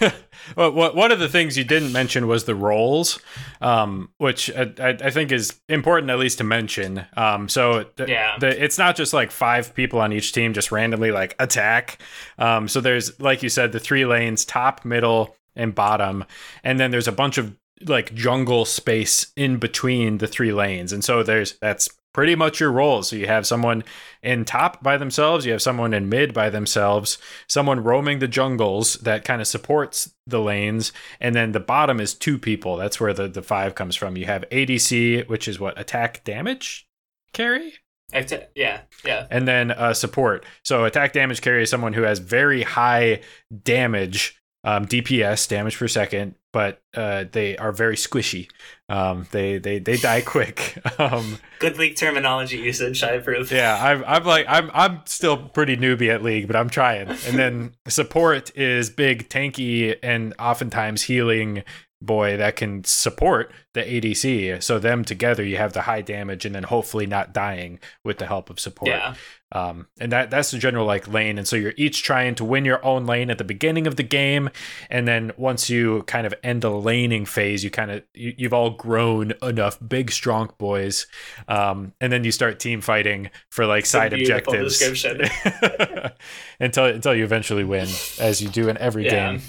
Speaker 2: well, what, one of the things you didn't mention was the roles, um, which I, I I think is important at least to mention. Um, so th-
Speaker 1: Yeah.
Speaker 2: the, it's not just like five people on each team just randomly like attack. Um, so there's like you said the three lanes, top, middle, and bottom, and then there's a bunch of like jungle space in between the three lanes, and so there's that's pretty much your roles. So you have someone in top by themselves, you have someone in mid by themselves, someone roaming the jungles that kind of supports the lanes, and then the bottom is two people. That's where the, the five comes from. You have ADC, which is what attack damage carry,
Speaker 1: yeah, yeah.
Speaker 2: and then uh, support. So attack damage carry is someone who has very high damage, um, DPS damage per second, but uh, they are very squishy. Um, they they they die quick. um,
Speaker 1: Good league terminology usage, I approve.
Speaker 2: yeah, I'm I'm like I'm I'm still pretty newbie at League, but I'm trying. And then support is big, tanky, and oftentimes healing boy that can support the ADC. So them together, you have the high damage, and then hopefully not dying with the help of support.
Speaker 1: Yeah.
Speaker 2: Um, and that that's the general like lane. And so you're each trying to win your own lane at the beginning of the game, and then once you kind of end the laning phase, you kind of you, you've all grown enough, big strong boys, um, and then you start team fighting for like side objectives until until you eventually win, as you do in every
Speaker 1: Yeah.
Speaker 2: game.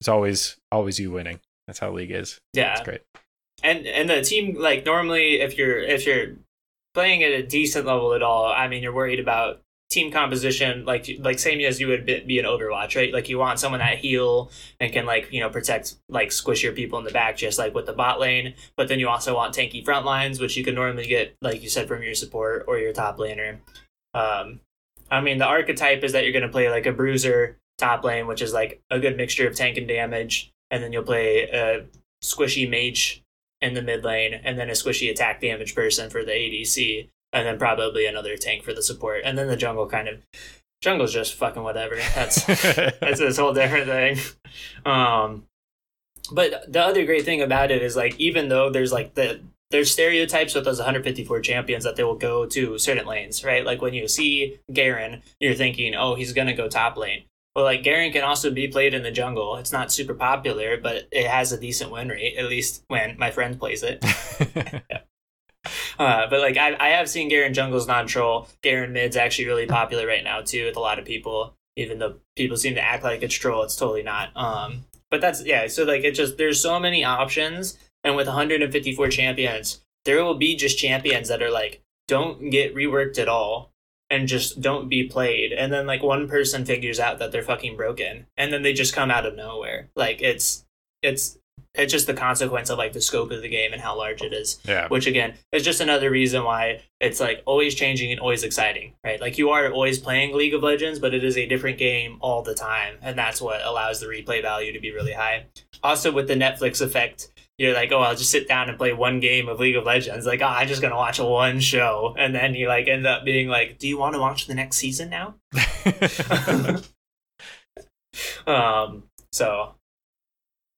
Speaker 2: It's always always you winning. That's how league is.
Speaker 1: Yeah.
Speaker 2: It's great.
Speaker 1: and and the team like normally if you're if you're playing at a decent level at all i mean you're worried about team composition like like same as you would be, in overwatch right? Like you want someone that heal and can like you know protect like squish your people in the back just like with the bot lane. But then you also want tanky front lines which you can normally get like you said from your support or your top laner. Um i mean the archetype is that you're going to play like a bruiser top lane which is like a good mixture of tank and damage and then you'll play a squishy mage in the mid lane, and then a squishy attack damage person for the ADC, and then probably another tank for the support, and then the jungle kind of jungle's just fucking whatever. That's that's this whole different thing. Um, but the other great thing about it is like even though there's like the there's stereotypes with those 154 champions that they will go to certain lanes, right? Like when you see Garen, you're thinking, oh, he's gonna go top lane. Well, like Garen can also be played in the jungle. It's not super popular, but it has a decent win rate, at least when my friend plays it. Uh, but like I, I have seen Garen jungles non-troll. Garen mid's actually really popular right now too with a lot of people. Even though people seem to act like it's troll, it's totally not. Um, but that's yeah. So like it just there's so many options, and with 154 champions, there will be just champions that are like don't get reworked at all and just don't be played. And then like one person figures out that they're fucking broken, and then they just come out of nowhere. Like it's it's it's just the consequence of like the scope of the game and how large it is.
Speaker 2: Yeah.
Speaker 1: Which again is just another reason why it's like always changing and always exciting, right? Like you are always playing League of Legends, but it is a different game all the time, and that's what allows the replay value to be really high. Also, with the Netflix effect, you're like, oh, I'll just sit down and play one game of League of Legends. Like, oh, I'm just gonna watch one show, and then you like end up being like, do you want to watch the next season now? um. So.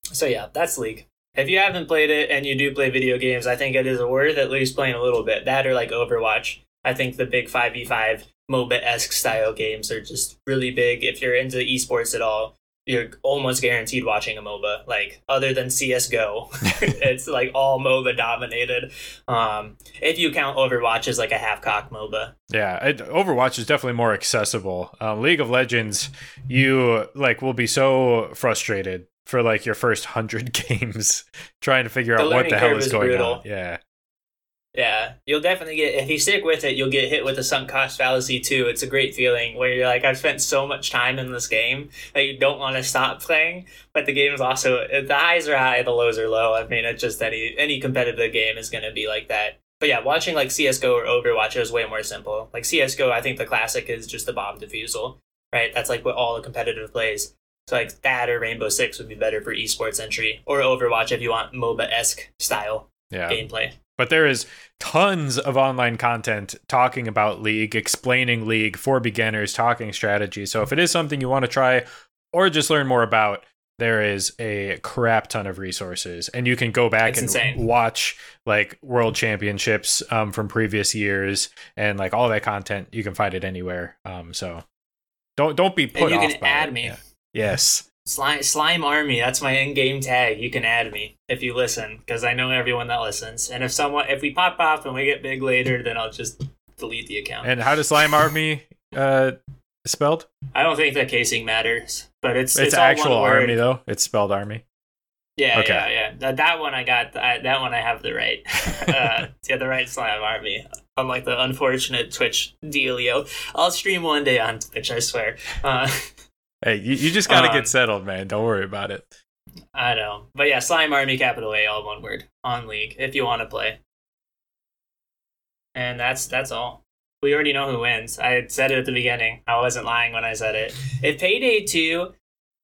Speaker 1: So yeah, that's League. If you haven't played it and you do play video games, I think it is worth at least playing a little bit. That or like Overwatch. I think the big five v five MOBA esque style games are just really big. If you're into esports at all, you're almost guaranteed watching a MOBA. Like other than CS:GO, it's like all MOBA dominated. Um, if you count Overwatch as like a half cock MOBA.
Speaker 2: Yeah, it, Overwatch is definitely more accessible. Uh, League of Legends, you like will be so frustrated for like your first hundred games trying to figure
Speaker 1: The
Speaker 2: out what the hell is
Speaker 1: is
Speaker 2: going
Speaker 1: brutal.
Speaker 2: on. Yeah,
Speaker 1: Yeah, you'll definitely get if you stick with it, you'll get hit with the sunk cost fallacy too. It's a great feeling where you're like, I've spent so much time in this game that you don't want to stop playing, but the game is also the highs are high, the lows are low. I mean, it's just any any competitive game is going to be like that. But yeah, watching like CS:GO or Overwatch is way more simple. Like CS:GO, I think the classic is just the bomb defusal, right? That's like what all the competitive plays. So like that or Rainbow Six would be better for esports entry, or Overwatch if you want MOBA esque style
Speaker 2: yeah.
Speaker 1: gameplay.
Speaker 2: But there is tons of online content talking about League, explaining League for beginners, talking strategy. So if it is something you want to try or just learn more about, there is a crap ton of resources, and you can go back
Speaker 1: It's
Speaker 2: and
Speaker 1: insane.
Speaker 2: watch like world championships um, from previous years and like all that content. You can find it anywhere. Um, so don't don't be put
Speaker 1: and you
Speaker 2: off.
Speaker 1: can add
Speaker 2: it.
Speaker 1: me.
Speaker 2: Yeah. Yes.
Speaker 1: Slime, Slime Army, that's my in-game tag. You can add me if you listen, because I know everyone that listens. And if someone, if we pop off and we get big later, then I'll just delete the account.
Speaker 2: And how does Slime Army uh, spelled?
Speaker 1: I don't think that casing matters, but it's
Speaker 2: It's,
Speaker 1: it's,
Speaker 2: actual army though. It's spelled army.
Speaker 1: Yeah,
Speaker 2: Okay.
Speaker 1: yeah, yeah. That, that one I got. I, that one I have the right. uh, yeah, the right Slime Army. Unlike the unfortunate Twitch dealio, I'll stream one day on Twitch. I swear. Uh,
Speaker 2: Hey, you, you just gotta
Speaker 1: Um,
Speaker 2: get settled, man. Don't worry about it.
Speaker 1: I know. But yeah, Slime Army, capital A, all one word on League if you want to play. And that's that's all. We already know who wins. I had said it at the beginning. I wasn't lying when I said it. If Payday 2,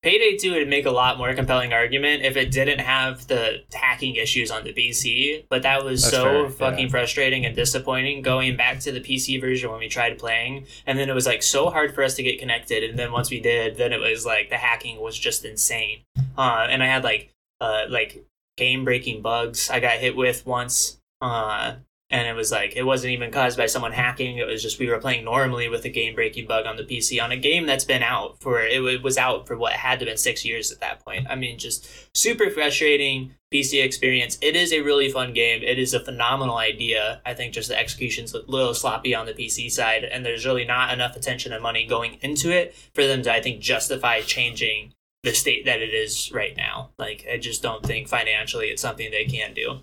Speaker 1: Payday 2 would make a lot more compelling argument if it didn't have the hacking issues on the PC, but that was
Speaker 2: That's
Speaker 1: so
Speaker 2: fair,
Speaker 1: fucking
Speaker 2: yeah.
Speaker 1: frustrating and disappointing going back to the PC version when we tried playing, and then it was like so hard for us to get connected, and then once we did, then it was like the hacking was just insane uh, and I had like uh, like game breaking bugs I got hit with once, uh, and it was like it wasn't even caused by someone hacking. It was just we were playing normally with a game breaking bug on the PC on a game that's been out for it was out for what had to have been six years at that point. I mean, just super frustrating PC experience. It is a really fun game. It is a phenomenal idea. I think just the execution's a little sloppy on the PC side, and there's really not enough attention and money going into it for them to I think justify changing the state that it is right now. Like, I just don't think financially it's something they can do.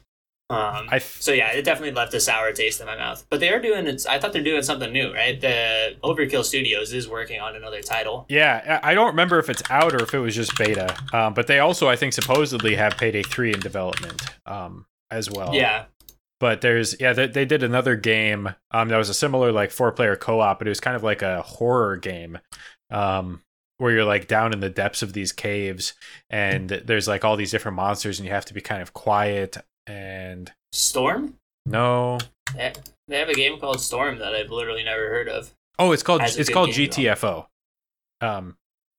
Speaker 1: Um,
Speaker 2: f-
Speaker 1: so yeah, it definitely left a sour taste in my mouth. But they are doing it. I thought they're doing something new, right? The Overkill Studios is working on another title.
Speaker 2: yeah, I I don't remember if it's out or if it was just beta. Um, but they also, I think, supposedly have Payday Three in development um, as well.
Speaker 1: Yeah,
Speaker 2: But there's yeah, they, they did another game um, that was a similar like four player co op, but it was kind of like a horror game. Um, where you're like down in the depths of these caves and there's like all these different monsters and you have to be kind of quiet and
Speaker 1: Storm.
Speaker 2: no
Speaker 1: They they have a game called Storm that I've literally never heard of.
Speaker 2: oh it's called
Speaker 1: Has a
Speaker 2: it's
Speaker 1: good
Speaker 2: called
Speaker 1: game,
Speaker 2: gtfo um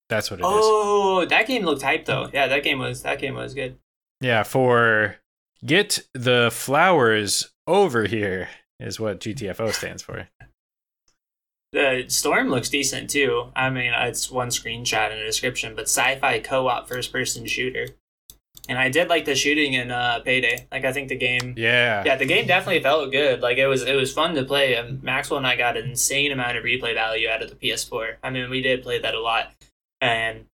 Speaker 2: that's what it is.
Speaker 1: Oh, that game looked hype though. Yeah, that game was that game was good.
Speaker 2: yeah for get the flowers over here is what gtfo stands for
Speaker 1: The Storm looks decent too. I mean, it's one screenshot in the description, but sci-fi co-op first-person shooter. And I did like the shooting in uh, Payday. Like, I think the game,
Speaker 2: yeah
Speaker 1: yeah, the game definitely felt good. Like, it was it was fun to play. And Maxwell and I got an insane amount of replay value out of the PS4. I mean, we did play that a lot, and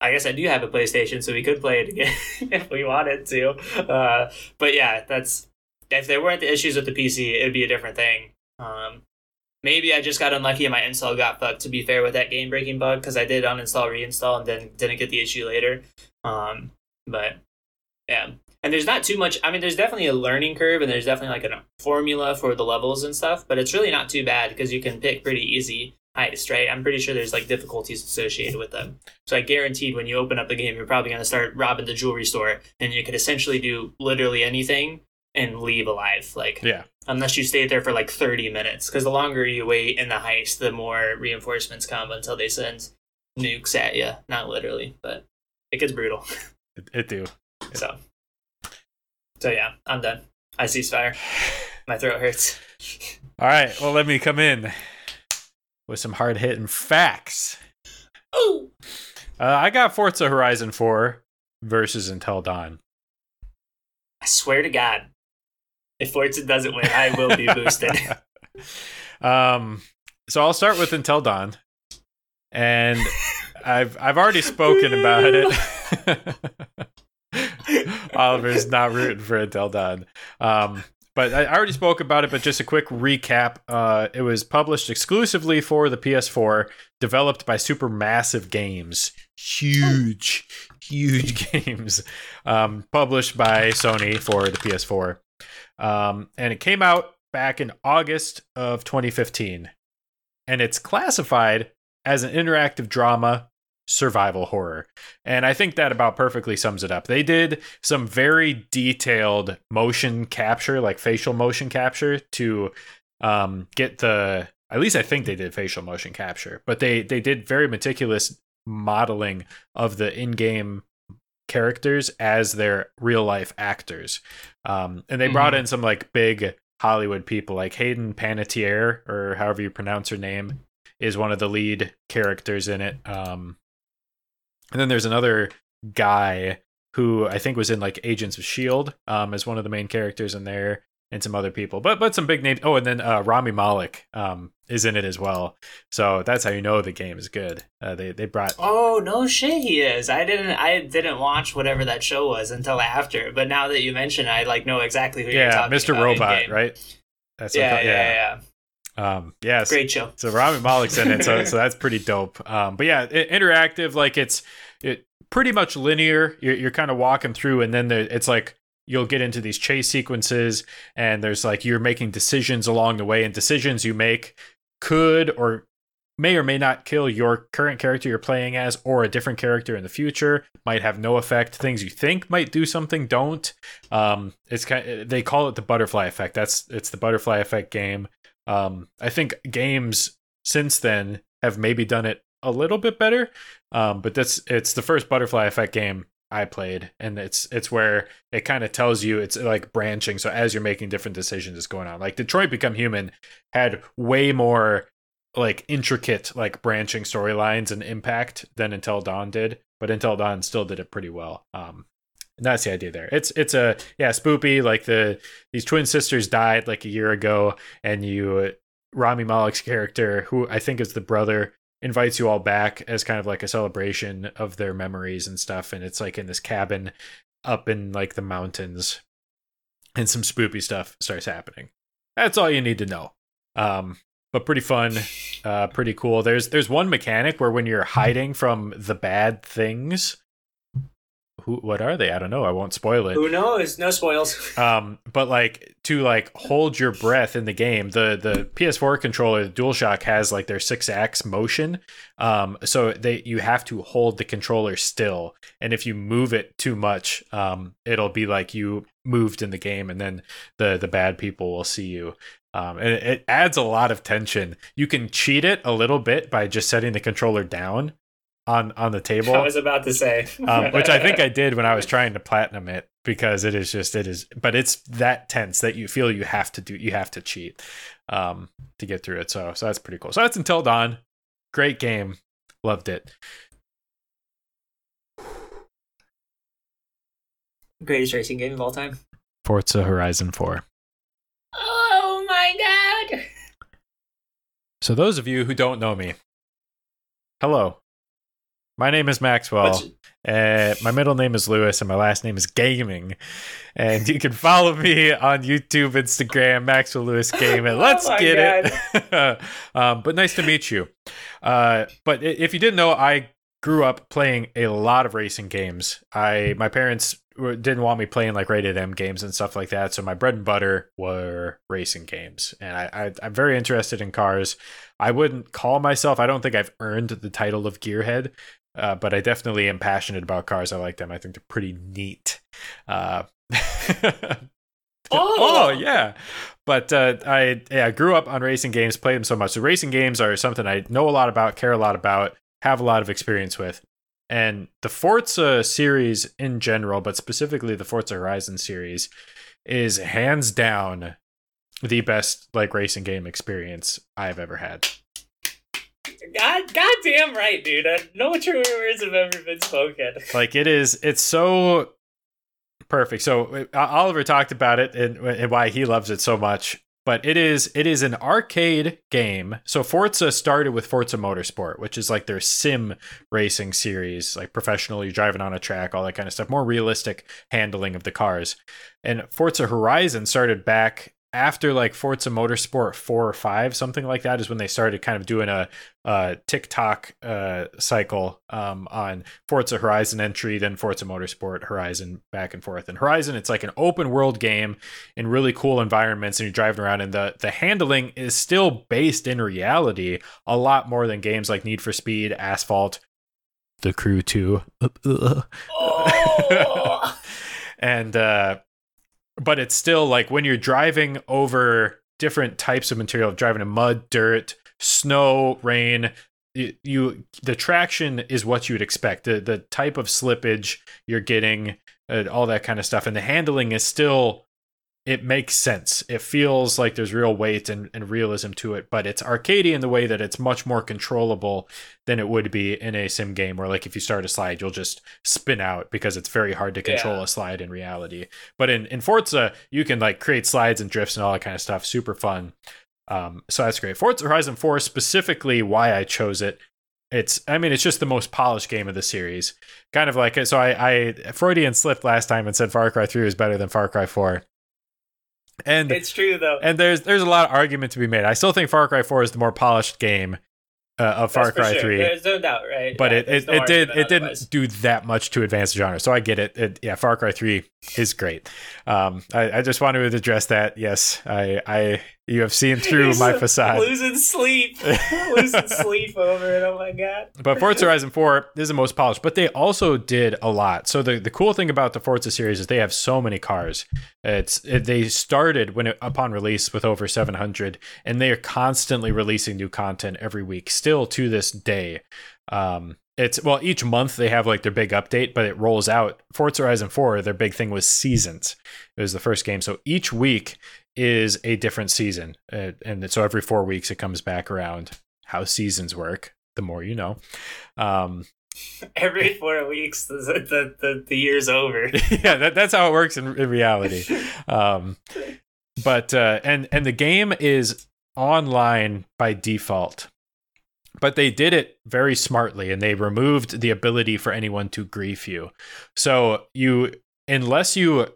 Speaker 1: I guess I do have a PlayStation, so we could play it again if we wanted to. Uh, but yeah, that's if there weren't the issues with the PC, it'd be a different thing. Um, maybe I just got unlucky and my install got fucked. To be fair with that game breaking bug, because I did uninstall, reinstall, and then didn't get the issue later. Um, but Yeah. And there's not too much. I mean, there's definitely a learning curve, and there's definitely like a formula for the levels and stuff. But it's really not too bad because you can pick pretty easy heist, right? I'm pretty sure there's like difficulties associated with them. So I guaranteed when you open up the game, you're probably going to start robbing the jewelry store, and you could essentially do literally anything and leave alive. Like,
Speaker 2: Yeah.
Speaker 1: unless you stay there for like 30 minutes, because the longer you wait in the heist, the more reinforcements come until they send nukes at you. Not literally, but it gets brutal.
Speaker 2: It, it do.
Speaker 1: So, so yeah, I'm done. I ceasefire. My throat hurts.
Speaker 2: All right. Well, let me come in with some hard hitting facts.
Speaker 1: Oh,
Speaker 2: Uh, I got Forza Horizon 4 versus Until Dawn.
Speaker 1: I swear to God, if Forza doesn't win, I will be boosted.
Speaker 2: um, so I'll start with Until Dawn, and I've I've already spoken about it. Oliver's not rooting for Until Dawn. Um, but I I already spoke about it, but just a quick recap. Uh, it was published exclusively for the PS4, developed by Supermassive Games. Huge, huge games. Um, published by Sony for the PS4. Um, and it came out back in August of 2015. And it's classified as an interactive drama survival horror. And I think that about perfectly sums it up. They did some very detailed motion capture, like facial motion capture, to um, get the. At least I think they did facial motion capture, but they they did very meticulous modeling of the in-game characters as their real life actors. Um, and they brought in some like big Hollywood people, like Hayden Panettiere, or however you pronounce her name, is one of the lead characters in it. Um, and then there's another guy who I think was in like Agents of Shield, um, as one of the main characters in there, and some other people, but but some big names. Oh, and then uh, Rami Malek um, is in it as well. So that's how you know the game is good. Uh, they they brought
Speaker 1: oh no shit, he is. I didn't. I didn't watch whatever that show was until after. But now that you mention, it, I like know exactly who you're talking
Speaker 2: Mr.
Speaker 1: about
Speaker 2: Robot,
Speaker 1: in-game.
Speaker 2: right? That's what I
Speaker 1: Yeah,
Speaker 2: thought-
Speaker 1: yeah, yeah, yeah.
Speaker 2: Um, yes.
Speaker 1: Great show.
Speaker 2: So Rami Malek's in it, so so that's pretty dope. Um, but yeah, i interactive, like it's it pretty much linear. You're, you're kind of walking through, and then there, it's like you'll get into these chase sequences, and there's like you're making decisions along the way, and decisions you make could or may or may not kill your current character you're playing as or a different character in the future might have no effect things you think might do something don't um it's kind they call it the butterfly effect that's it's the butterfly effect game um i think games since then have maybe done it a little bit better um but that's it's the first butterfly effect game I played, and it's it's where it kind of tells you it's like branching. So as you're making different decisions, it's going on. Like Detroit Become Human had way more like intricate like branching storylines and impact than Until Dawn did, but Until Dawn still did it pretty well. Um, and that's the idea there. It's it's a yeah spoopy like the these twin sisters died like a year ago, and you Rami Malek's character, who I think is the brother, invites you all back as kind of like a celebration of their memories and stuff. And it's like in this cabin up in like the mountains, and some spoopy stuff starts happening. That's all you need to know. Um, but pretty fun, uh, pretty cool. There's there's one mechanic where when you're hiding from the bad things, who what are they? I don't know. I won't spoil it.
Speaker 1: Who knows? No spoils.
Speaker 2: Um, but like to like hold your breath in the game, the the PS4 controller, the DualShock has like their six axis motion. Um, so they you have to hold the controller still, and if you move it too much, um, it'll be like you moved in the game, and then the the bad people will see you. Um, and it adds a lot of tension. You can cheat it a little bit by just setting the controller down on on the table
Speaker 1: I was about to say.
Speaker 2: um, which I think I did when I was trying to platinum it because it is just it is, but it's that tense that you feel you have to do you have to cheat um, to get through it. So so that's pretty cool. So that's Until Dawn, great game, loved it.
Speaker 1: Greatest racing game of all time.
Speaker 2: Forza Horizon Four.
Speaker 1: Oh my god!
Speaker 2: So those of you who don't know me, hello. My name is Maxwell. Uh, my middle name is Lewis, and my last name is Gaming. And you can follow me on YouTube, Instagram, Maxwell Lewis Gaming. Let's
Speaker 1: Oh
Speaker 2: get it. um, but nice to meet you. Uh, but if you didn't know, I grew up playing a lot of racing games. I my parents didn't want me playing like rated M games and stuff like that. So my bread and butter were racing games, and I, I I'm very interested in cars. I wouldn't call myself. I don't think I've earned the title of gearhead, uh, but I definitely am passionate about cars. I like them. I think they're pretty neat. Uh,
Speaker 1: Oh!
Speaker 2: oh yeah, but uh, I yeah I grew up on racing games, played them so much. So racing games are something I know a lot about, care a lot about, have a lot of experience with. And the Forza series in general, but specifically the Forza Horizon series, is hands down the best like racing game experience I've ever had.
Speaker 1: God, goddamn right, dude. Uh, no true words have ever been spoken.
Speaker 2: Like it is, it's so perfect. So uh, Oliver talked about it and, and why he loves it so much. But it is it is an arcade game. So Forza started with Forza Motorsport, which is like their sim racing series, like professional, you're driving on a track, all that kind of stuff, more realistic handling of the cars. And Forza Horizon started back after like Forza Motorsport 4 or 5, something like that, is when they started kind of doing a, a TikTok uh, cycle um, on Forza Horizon entry, then Forza Motorsport, Horizon, back and forth. And Horizon, it's like an open world game in really cool environments, and you're driving around, and the, the handling is still based in reality a lot more than games like Need for Speed, Asphalt, The Crew 2.
Speaker 1: Oh.
Speaker 2: and uh but it's still like when you're driving over different types of material driving in mud dirt snow rain you, you the traction is what you would expect. The the type of slippage you're getting uh, all that kind of stuff and the handling is still it makes sense. It feels like there's real weight and, and realism to it but it's arcadey in the way that it's much more controllable than it would be in a sim game where like if you start a slide you'll just spin out because it's very hard to control
Speaker 1: Yeah.
Speaker 2: a slide in reality. But in, in forza you can like create slides and drifts and all that kind of stuff super fun. Um, so that's great. Forza horizon 4 specifically why i chose it it's i mean it's just the most polished game of the series. Kind of like so i i freudian slipped last time and said far cry 3 was better than far cry 4 and
Speaker 1: it's true though.
Speaker 2: and there's there's a lot of argument to be made. I still think Far Cry 4 is the more polished game uh, of Far
Speaker 1: That's
Speaker 2: Cry
Speaker 1: sure.
Speaker 2: 3.
Speaker 1: There's no doubt, right?
Speaker 2: But
Speaker 1: Yeah,
Speaker 2: it, it,
Speaker 1: no
Speaker 2: it did it didn't do that much to advance the genre. So I get it. it yeah, Far Cry 3 is great. Um, I, I just wanted to address that. Yes, I I you have seen through
Speaker 1: He's
Speaker 2: my facade.
Speaker 1: Losing sleep, losing sleep over it. Oh my god.
Speaker 2: But Forza Horizon 4 is the most polished, but they also did a lot. So the, the cool thing about the Forza series is they have so many cars. It's it, they started when it, upon release with over 700 and they are constantly releasing new content every week still to this day. Um it's well each month they have like their big update, but it rolls out. Forza Horizon 4 their big thing was seasons. It was the first game. So each week is a different season. Uh, and so every 4 weeks it comes back around how seasons work the more you know. Um,
Speaker 1: Every four weeks, the the, the, the year's over.
Speaker 2: yeah, that, that's how it works in, in reality. Um, but uh, and and the game is online by default, but they did it very smartly, and they removed the ability for anyone to grief you. So you, unless you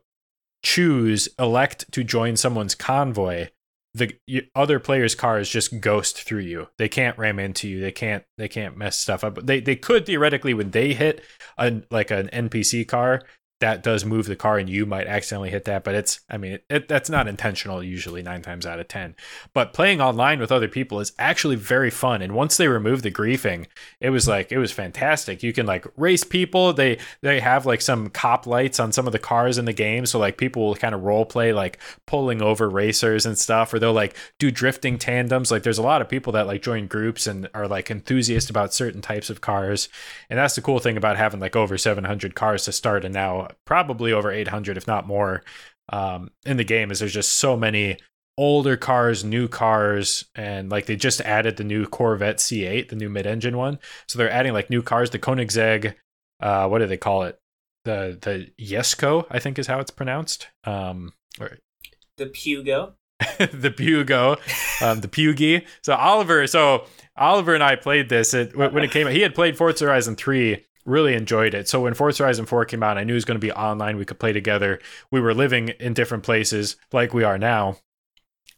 Speaker 2: choose elect to join someone's convoy the other players' cars just ghost through you. They can't ram into you. They can't. They can't mess stuff up. They they could theoretically when they hit a like an NPC car that does move the car and you might accidentally hit that. But it's I mean it, that's not intentional usually nine times out of ten. But playing online with other people is actually very fun. And once they removed the griefing, it was like it was fantastic. You can like race people. They they have like some cop lights on some of the cars in the game, so like people will kind of role play like pulling over racers and stuff, or they'll like do drifting tandems. Like there's a lot of people that like join groups and are like enthusiasts about certain types of cars, and that's the cool thing about having like over 700 cars to start, and now probably over 800 if not more um, in the game. Is there's just so many older cars, new cars, and like they just added the new Corvette C8, the new mid-engine one. So they're adding like new cars, the Koenigsegg. Uh, what do they call it? The the Jesko, I think is how it's pronounced. Um, or
Speaker 1: The Pugo.
Speaker 2: the Pugo, um, the Pugy. So Oliver, so Oliver and I played this it, when it came out. He had played Forza Horizon 3, really enjoyed it. So when Forza Horizon 4 came out, I knew it was going to be online. We could play together. We were living in different places like we are now.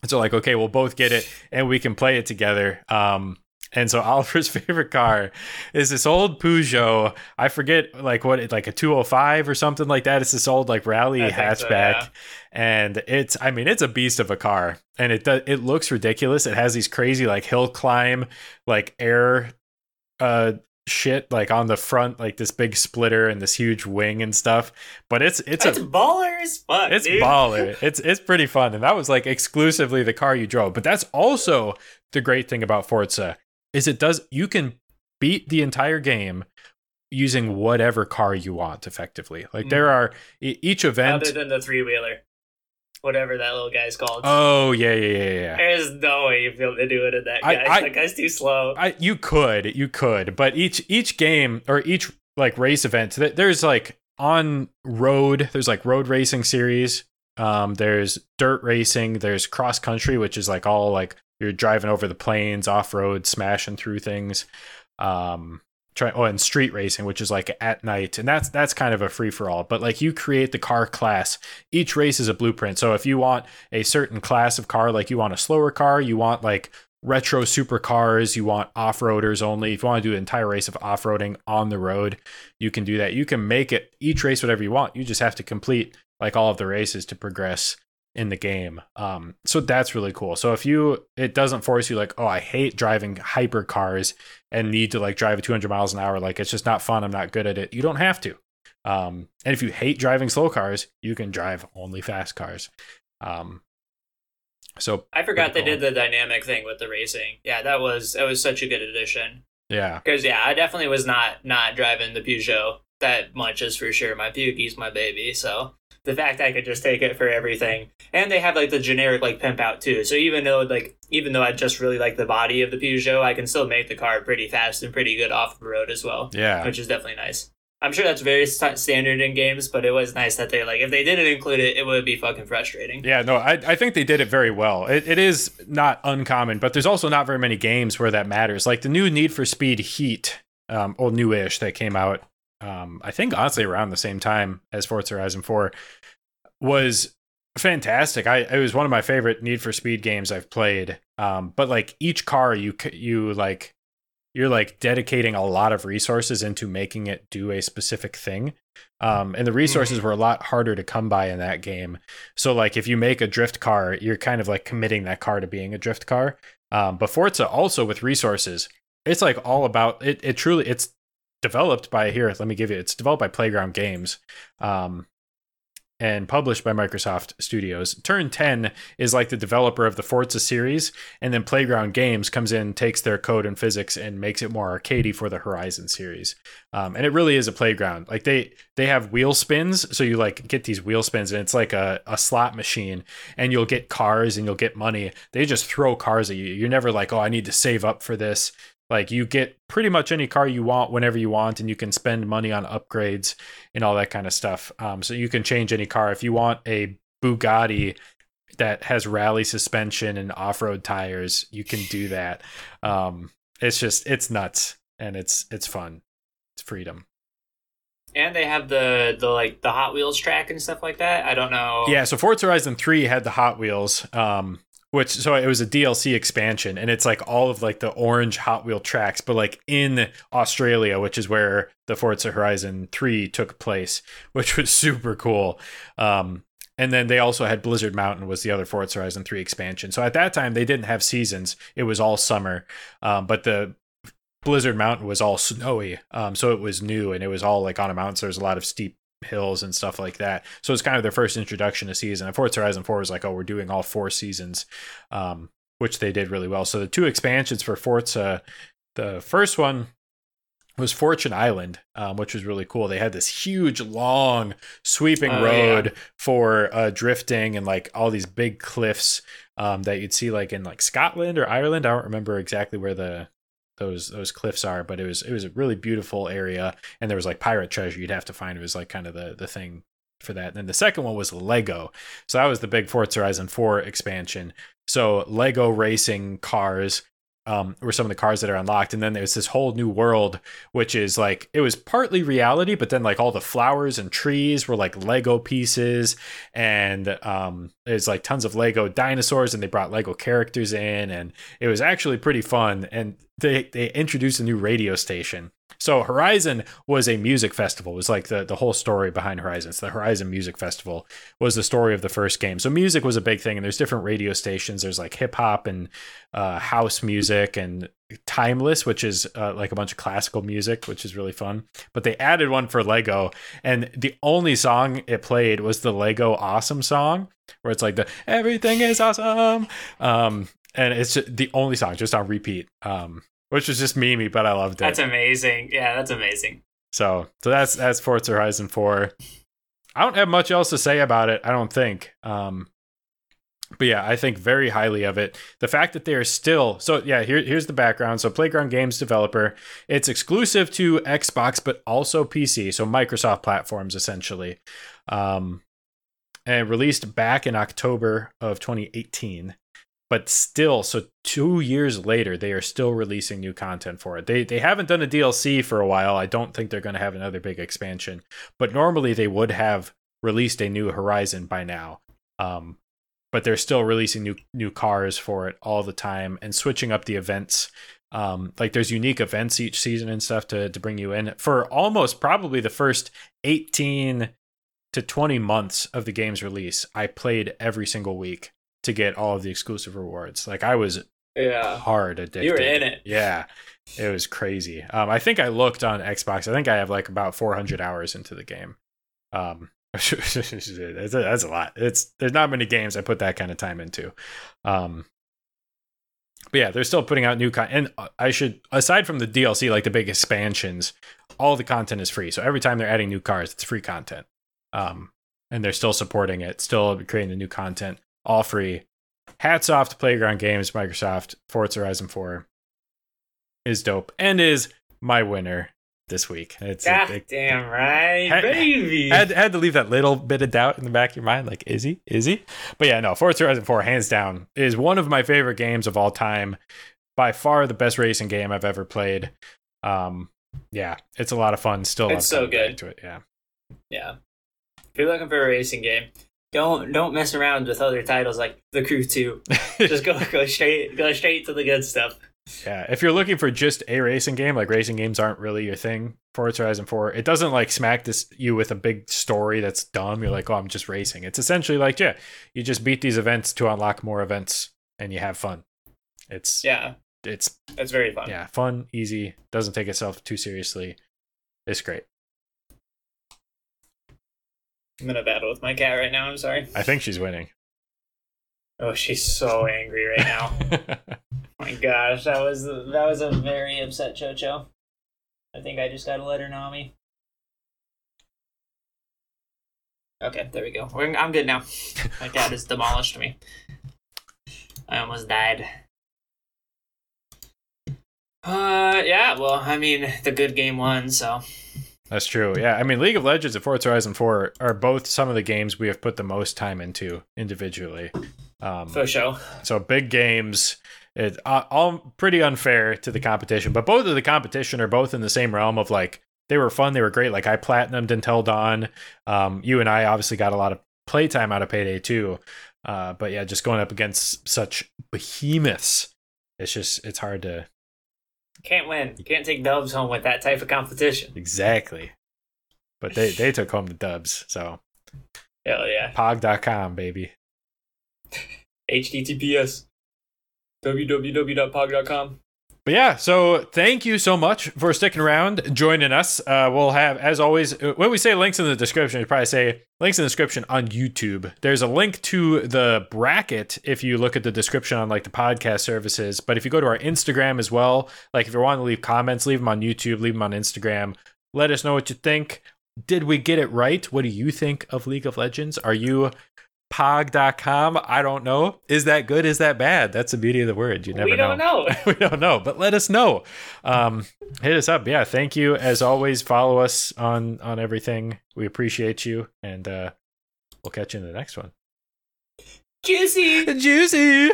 Speaker 2: So like, okay, we'll both get it and we can play it together. Um, and so Oliver's favorite car is this old Peugeot. I forget like what it like a 205 or something like that. It's this old like rally hatchback.
Speaker 1: so, yeah.
Speaker 2: And it's I mean it's a beast of a car. And it does it looks ridiculous. It has these crazy like hill climb like air uh shit like on the front like this big splitter and this huge wing and stuff. But it's it's
Speaker 1: It's
Speaker 2: a
Speaker 1: baller as fuck.
Speaker 2: it's
Speaker 1: dude.
Speaker 2: baller. It's it's pretty fun, and that was like exclusively the car you drove. But that's also the great thing about Forza is it does you can beat the entire game using whatever car you want effectively. Like there mm. are each event.
Speaker 1: Other than the three wheeler, whatever that little guy's called.
Speaker 2: Oh yeah yeah yeah yeah.
Speaker 1: There's no way you'd be able to do it in that
Speaker 2: I-
Speaker 1: guy.
Speaker 2: I-
Speaker 1: that guy's too slow.
Speaker 2: I you could you could, but each each game or each like race event, th- there's like on road. There's like road racing series. Um, there's dirt racing. There's cross country, which is like all like you're driving over the plains, off road, smashing through things. Um, try oh, and street racing, which is like at night, and that's that's kind of a free for all. But like you create the car class. Each race is a blueprint. So if you want a certain class of car, like you want a slower car, you want like retro supercars, you want off-roaders only. If you want to do an entire race of off-roading on the road, you can do that. You can make it each race whatever you want. You just have to complete like all of the races to progress in the game. Um, so that's really cool. So if you, it doesn't force you like, oh, I hate driving hyper cars and need to like drive at 200 miles an hour. Like it's just not fun. I'm not good at it. You don't have to. Um, and if you hate driving slow cars, you can drive only fast cars. Um, so
Speaker 1: I forgot they did the dynamic thing with the racing. Yeah, that was that was such a good addition.
Speaker 2: yeah,
Speaker 1: Because yeah, I definitely was not not driving the Peugeot that much is for sure. My Peugeot's my baby, so the fact I could just take it for everything, and they have like the generic like pimp out too. So even though like even though I just really like the body of the Peugeot, I can still make the car pretty fast and pretty good off the road as well,
Speaker 2: yeah.
Speaker 1: which is definitely nice. I'm sure that's very st- standard in games, but it was nice that they like if they didn't include it, it would be fucking frustrating.
Speaker 2: Yeah, no, I, I think they did it very well. It, it is not uncommon, but there's also not very many games where that matters. Like the new Need for Speed Heat, um, or newish that came out, um, I think honestly around the same time as Forza Horizon 4, was fantastic. I it was one of my favorite Need for Speed games I've played. Um, but like each car, you you like you're like dedicating a lot of resources into making it do a specific thing. Um, and the resources were a lot harder to come by in that game. So like if you make a drift car, you're kind of like committing that car to being a drift car. Um, but Forza also with resources, it's like all about it. It truly it's developed by here. Let me give you. It's developed by Playground Games. Um, and published by Microsoft Studios. Turn 10 is like the developer of the Forza series, and then Playground Games comes in, takes their code and physics, and makes it more arcadey for the Horizon series. Um, and it really is a playground. Like they they have wheel spins, so you like get these wheel spins, and it's like a, a slot machine, and you'll get cars and you'll get money. They just throw cars at you. You're never like, oh, I need to save up for this. Like you get pretty much any car you want whenever you want, and you can spend money on upgrades and all that kind of stuff. Um, so you can change any car if you want a Bugatti that has rally suspension and off-road tires. You can do that. Um, it's just it's nuts and it's it's fun. It's freedom.
Speaker 1: And they have the the like the Hot Wheels track and stuff like that. I don't know.
Speaker 2: Yeah, so Forza Horizon 3 had the Hot Wheels, um, which so it was a DLC expansion, and it's like all of like the orange Hot Wheel tracks, but like in Australia, which is where the Forza Horizon 3 took place, which was super cool. Um, and then they also had Blizzard Mountain was the other Forza Horizon 3 expansion. So at that time they didn't have seasons; it was all summer. Um, but the Blizzard Mountain was all snowy, um, so it was new and it was all like on a mountain. So there's a lot of steep hills and stuff like that. So it's kind of their first introduction to season. And Forza Horizon 4 was like, oh, we're doing all four seasons, um, which they did really well. So the two expansions for Forza, the first one was Fortune Island, um, which was really cool. They had this huge, long, sweeping
Speaker 1: Oh,
Speaker 2: road
Speaker 1: yeah.
Speaker 2: for uh, drifting and like all these big cliffs um, that you'd see like in like Scotland or Ireland. I don't remember exactly where the those those cliffs are, but it was it was a really beautiful area, and there was like pirate treasure you'd have to find. It was like kind of the the thing for that. And then the second one was Lego, so that was the big Forza Horizon Four expansion. So Lego racing cars um, were some of the cars that are unlocked, and then there's this whole new world, which is like it was partly reality, but then like all the flowers and trees were like Lego pieces, and um, there's like tons of Lego dinosaurs, and they brought Lego characters in, and it was actually pretty fun. And they they introduced a new radio station. So Horizon was a music festival. It was like the the whole story behind Horizon. The Horizon Music Festival was the story of the first game. So music was a big thing, and there's different radio stations. There's like hip hop and uh, house music and timeless, which is uh, like a bunch of classical music, which is really fun. But they added one for Lego, and the only song it played was the Lego Awesome song, where it's like the everything is awesome. Um, and it's the only song just on repeat. Um, which was just memey, but I loved it.
Speaker 1: That's amazing. Yeah, that's amazing.
Speaker 2: So, so that's that's Forza Horizon 4. I don't have much else to say about it. I don't think. Um, but yeah, I think very highly of it. The fact that they are still so yeah. Here, here's the background. So Playground Games developer. It's exclusive to Xbox, but also PC. So Microsoft platforms essentially. Um, and released back in October of 2018 but still so 2 years later they are still releasing new content for it. They they haven't done a DLC for a while. I don't think they're going to have another big expansion, but normally they would have released a new Horizon by now. Um but they're still releasing new new cars for it all the time and switching up the events. Um, like there's unique events each season and stuff to to bring you in for almost probably the first 18 to 20 months of the game's release. I played every single week to get all of the exclusive rewards. Like I was
Speaker 1: yeah
Speaker 2: hard addicted.
Speaker 1: You were in it.
Speaker 2: Yeah. It was crazy. Um, I think I looked on Xbox. I think I have like about 400 hours into the game. Um, that's, a, that's a lot. It's there's not many games I put that kind of time into. Um, but yeah, they're still putting out new content. And I should, aside from the DLC, like the big expansions, all the content is free. So every time they're adding new cars, it's free content. Um, and they're still supporting it, still creating the new content all free. Hats off to Playground Games, Microsoft. Forza Horizon 4 is dope and is my winner this week. It's
Speaker 1: God it, damn right,
Speaker 2: had,
Speaker 1: baby.
Speaker 2: Had, had to leave that little bit of doubt in the back of your mind, like, is he? Is he? But yeah, no, Forza Horizon 4, hands down, is one of my favorite games of all time. By far the best racing game I've ever played. Um, yeah, it's a lot of fun. Still,
Speaker 1: it's so good.
Speaker 2: To it, yeah,
Speaker 1: yeah. If you're looking for a racing game, don't don't mess around with other titles like The Crew 2. just go go straight go straight to the good stuff.
Speaker 2: Yeah, if you're looking for just a racing game, like racing games aren't really your thing. Forza Horizon 4, it doesn't like smack this you with a big story that's dumb. You're like, oh, I'm just racing. It's essentially like, yeah, you just beat these events to unlock more events, and you have fun. It's
Speaker 1: yeah,
Speaker 2: it's
Speaker 1: it's very fun.
Speaker 2: Yeah, fun, easy, doesn't take itself too seriously. It's great.
Speaker 1: I'm in a battle with my cat right now. I'm sorry.
Speaker 2: I think she's winning.
Speaker 1: Oh, she's so angry right now. my gosh, that was that was a very upset Chocho. I think I just got to a letter Nami. Okay, there we go. We're, I'm good now. My cat has demolished me. I almost died. Uh, yeah. Well, I mean, the good game won, so
Speaker 2: that's true. Yeah, I mean, League of Legends and Forza Horizon 4 are both some of the games we have put the most time into individually.
Speaker 1: Um, For sure.
Speaker 2: So big games, it uh, all pretty unfair to the competition, but both of the competition are both in the same realm of like they were fun, they were great. Like I platinumed until dawn. Um, you and I obviously got a lot of playtime out of Payday 2. Uh, but yeah, just going up against such behemoths, it's just it's hard to
Speaker 1: can't win. You can't take dubs home with that type of competition.
Speaker 2: Exactly. But they, they took home the dubs, so.
Speaker 1: Hell yeah.
Speaker 2: Pog.com, baby.
Speaker 1: HTTPS. www.pog.com.
Speaker 2: But yeah, so thank you so much for sticking around, joining us. Uh, we'll have, as always, uh, when we say links in the description, we probably say links in the description on YouTube. There's a link to the bracket if you look at the description on like the podcast services. But if you go to our Instagram as well, like if you want to leave comments, leave them on YouTube, leave them on Instagram. Let us know what you think. Did we get it right? What do you think of League of Legends? Are you pog.com. I don't know. Is that good? Is that bad? That's the beauty of the word. You never know. we
Speaker 1: don't know.
Speaker 2: know. we don't know, but let us know. Um, hit us up. Yeah. Thank you. As always, follow us on, on everything. We appreciate you and, uh, we'll catch you in the next one.
Speaker 1: Juicy.
Speaker 2: Juicy.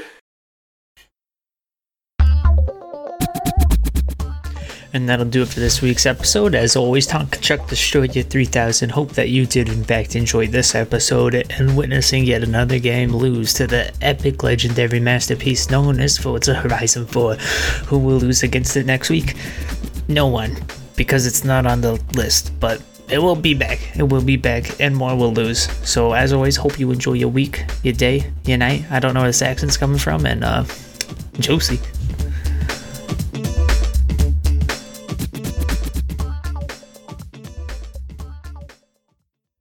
Speaker 1: And that'll do it for this week's episode. As always, Tonka Chuck destroyed you 3000. Hope that you did, in fact, enjoy this episode and witnessing yet another game lose to the epic, legendary masterpiece known as Forza Horizon 4. Who will lose against it next week? No one, because it's not on the list, but it will be back. It will be back, and more will lose. So, as always, hope you enjoy your week, your day, your night. I don't know where this accent's coming from, and uh, Josie.